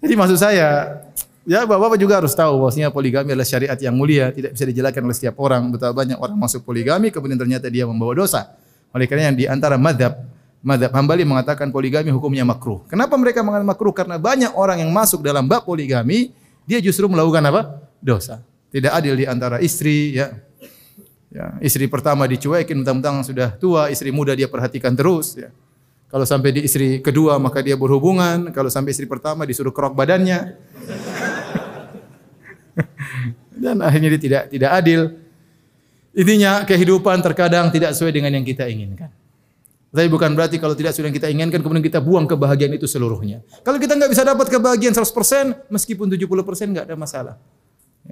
Jadi maksud saya, Ya, Bapak-bapak juga harus tahu bahwasanya poligami adalah syariat yang mulia, tidak bisa dijelaskan oleh setiap orang. Betapa banyak orang masuk poligami kemudian ternyata dia membawa dosa. Oleh karena yang di antara madhab, madhab Hambali mengatakan poligami hukumnya makruh. Kenapa mereka mengatakan makruh? Karena banyak orang yang masuk dalam bab poligami, dia justru melakukan apa? Dosa. Tidak adil di antara istri, ya. Ya, istri pertama dicuekin, mentang-mentang sudah tua, istri muda dia perhatikan terus, ya. Kalau sampai di istri kedua maka dia berhubungan, kalau sampai istri pertama disuruh kerok badannya. Dan akhirnya dia tidak tidak adil. Intinya kehidupan terkadang tidak sesuai dengan yang kita inginkan. Tapi bukan berarti kalau tidak sesuai yang kita inginkan kemudian kita buang kebahagiaan itu seluruhnya. Kalau kita nggak bisa dapat kebahagiaan 100% meskipun 70% nggak ada masalah.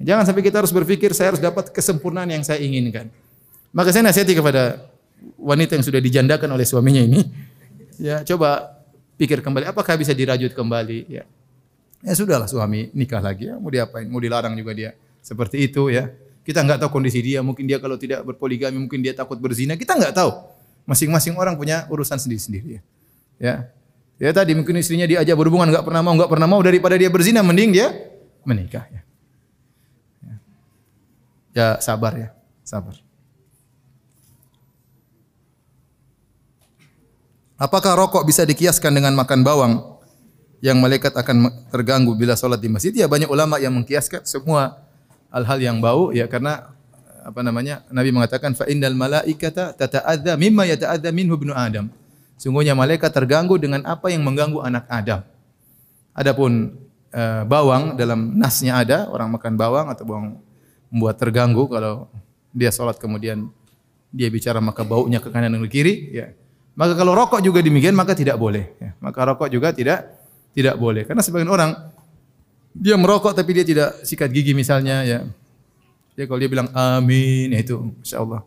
Jangan sampai kita harus berpikir saya harus dapat kesempurnaan yang saya inginkan. Maka saya nasihati kepada wanita yang sudah dijandakan oleh suaminya ini, ya coba pikir kembali apakah bisa dirajut kembali ya. Ya sudahlah suami nikah lagi ya, mau diapain? Mau dilarang juga dia. Seperti itu ya. Kita nggak tahu kondisi dia, mungkin dia kalau tidak berpoligami mungkin dia takut berzina, kita nggak tahu. Masing-masing orang punya urusan sendiri-sendiri ya. Ya. Ya tadi mungkin istrinya diajak berhubungan nggak pernah mau, nggak pernah mau daripada dia berzina mending dia menikah ya. Ya, ya sabar ya, sabar. Apakah rokok bisa dikiaskan dengan makan bawang? Yang malaikat akan terganggu bila sholat di masjid. Ya banyak ulama yang mengkiaskan semua hal-hal yang bau ya karena apa namanya Nabi mengatakan fa innal malaikata tata'adza mimma yata'adza minhu ibnu Adam. Sungguhnya malaikat terganggu dengan apa yang mengganggu anak Adam. Adapun e, bawang dalam nasnya ada orang makan bawang atau bawang membuat terganggu kalau dia sholat kemudian dia bicara maka baunya ke kanan dan ke kiri ya. Maka kalau rokok juga demikian maka tidak boleh ya. Maka rokok juga tidak tidak boleh. Karena sebagian orang dia merokok tapi dia tidak sikat gigi misalnya ya. Ya kalau dia bilang amin ya itu insya Allah.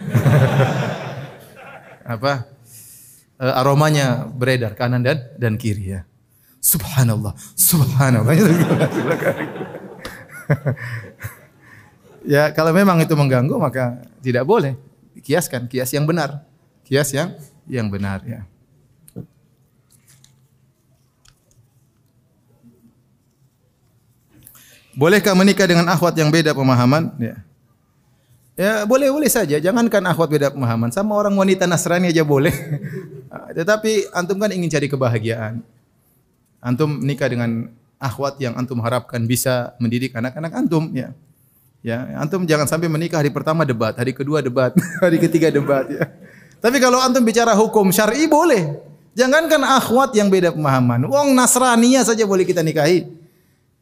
Apa? E, aromanya beredar kanan dan dan kiri ya. Subhanallah, subhanallah. ya kalau memang itu mengganggu maka tidak boleh. Kiaskan, kias yang benar. Kias yang yang benar ya. Bolehkah menikah dengan akhwat yang beda pemahaman? Ya. Ya boleh boleh saja. Jangankan akhwat beda pemahaman, sama orang wanita Nasrani aja boleh. Tetapi antum kan ingin cari kebahagiaan. Antum menikah dengan akhwat yang antum harapkan bisa mendidik anak-anak antum. Ya, ya antum jangan sampai menikah hari pertama debat, hari kedua debat, hari ketiga debat. Ya. Tapi kalau antum bicara hukum syar'i boleh. Jangankan akhwat yang beda pemahaman. Wong Nasrania saja boleh kita nikahi.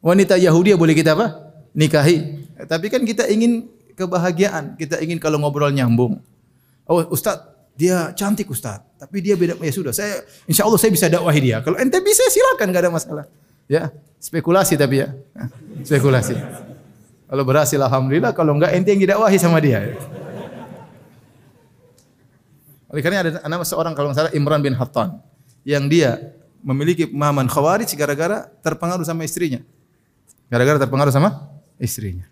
Wanita Yahudi boleh kita apa? Nikahi. Tapi kan kita ingin kebahagiaan. Kita ingin kalau ngobrol nyambung. Oh Ustaz, dia cantik Ustaz. Tapi dia beda. Ya sudah, saya insya Allah saya bisa dakwahi dia. Kalau ente bisa silakan, nggak ada masalah. Ya, spekulasi tapi ya. Spekulasi. Kalau berhasil alhamdulillah, kalau enggak ente yang didakwahi sama dia. Oleh karena ada nama seorang kalau salah Imran bin Hattan yang dia memiliki pemahaman khawarij gara-gara terpengaruh sama istrinya. Gara-gara terpengaruh sama istrinya.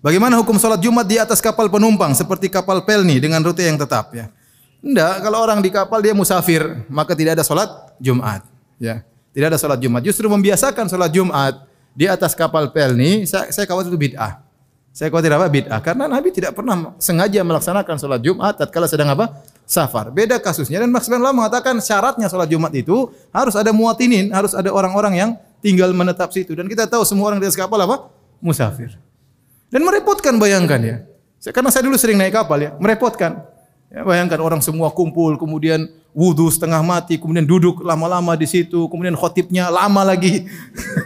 Bagaimana hukum sholat Jumat di atas kapal penumpang seperti kapal pelni dengan rute yang tetap ya? Tidak, kalau orang di kapal dia musafir, maka tidak ada sholat Jumat. Ya, tidak ada sholat Jumat. Justru membiasakan sholat Jumat di atas kapal pelni, saya, saya khawatir itu bid'ah. Saya khawatir apa? Bid'ah. Karena Nabi tidak pernah sengaja melaksanakan sholat Jumat tatkala sedang apa? Safar. Beda kasusnya dan Mas Allah mengatakan syaratnya sholat Jumat itu harus ada muatinin, harus ada orang-orang yang tinggal menetap situ. Dan kita tahu semua orang di atas kapal apa? Musafir. Dan merepotkan bayangkan ya. Karena saya dulu sering naik kapal ya, merepotkan. Ya, bayangkan orang semua kumpul, kemudian wudhu setengah mati, kemudian duduk lama-lama di situ, kemudian khotibnya lama lagi.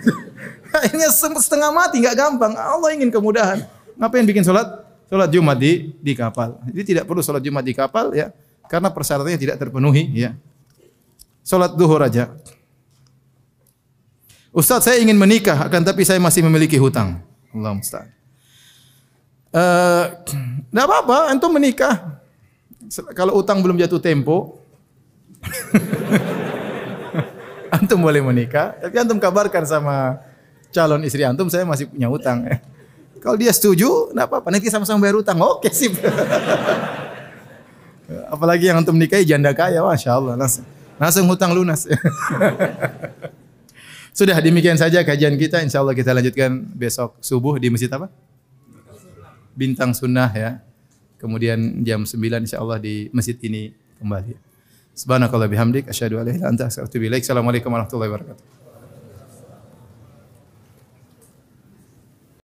Akhirnya setengah mati, nggak gampang. Allah ingin kemudahan. Ngapain bikin sholat? Sholat Jumat di di kapal. Jadi tidak perlu sholat Jumat di kapal ya, karena persyaratannya tidak terpenuhi ya. Sholat duhur aja. Ustaz saya ingin menikah akan tapi saya masih memiliki hutang. Allah musta'an. Eh, uh, apa-apa, antum menikah. Kalau utang belum jatuh tempo, antum boleh menikah. Tapi antum kabarkan sama calon istri antum, saya masih punya utang. Kalau dia setuju, enggak apa-apa. Nanti sama-sama bayar utang. Oke sih. Apalagi yang antum nikahi janda kaya, masya Allah. Langsung, langsung hutang lunas. Sudah demikian saja kajian kita. Insya Allah kita lanjutkan besok subuh di masjid apa? Bintang Sunnah ya. Kemudian jam 9 insya Allah di masjid ini kembali. Subhanakallah bihamdik. Ilaha illa anta. Assalamualaikum warahmatullahi wabarakatuh.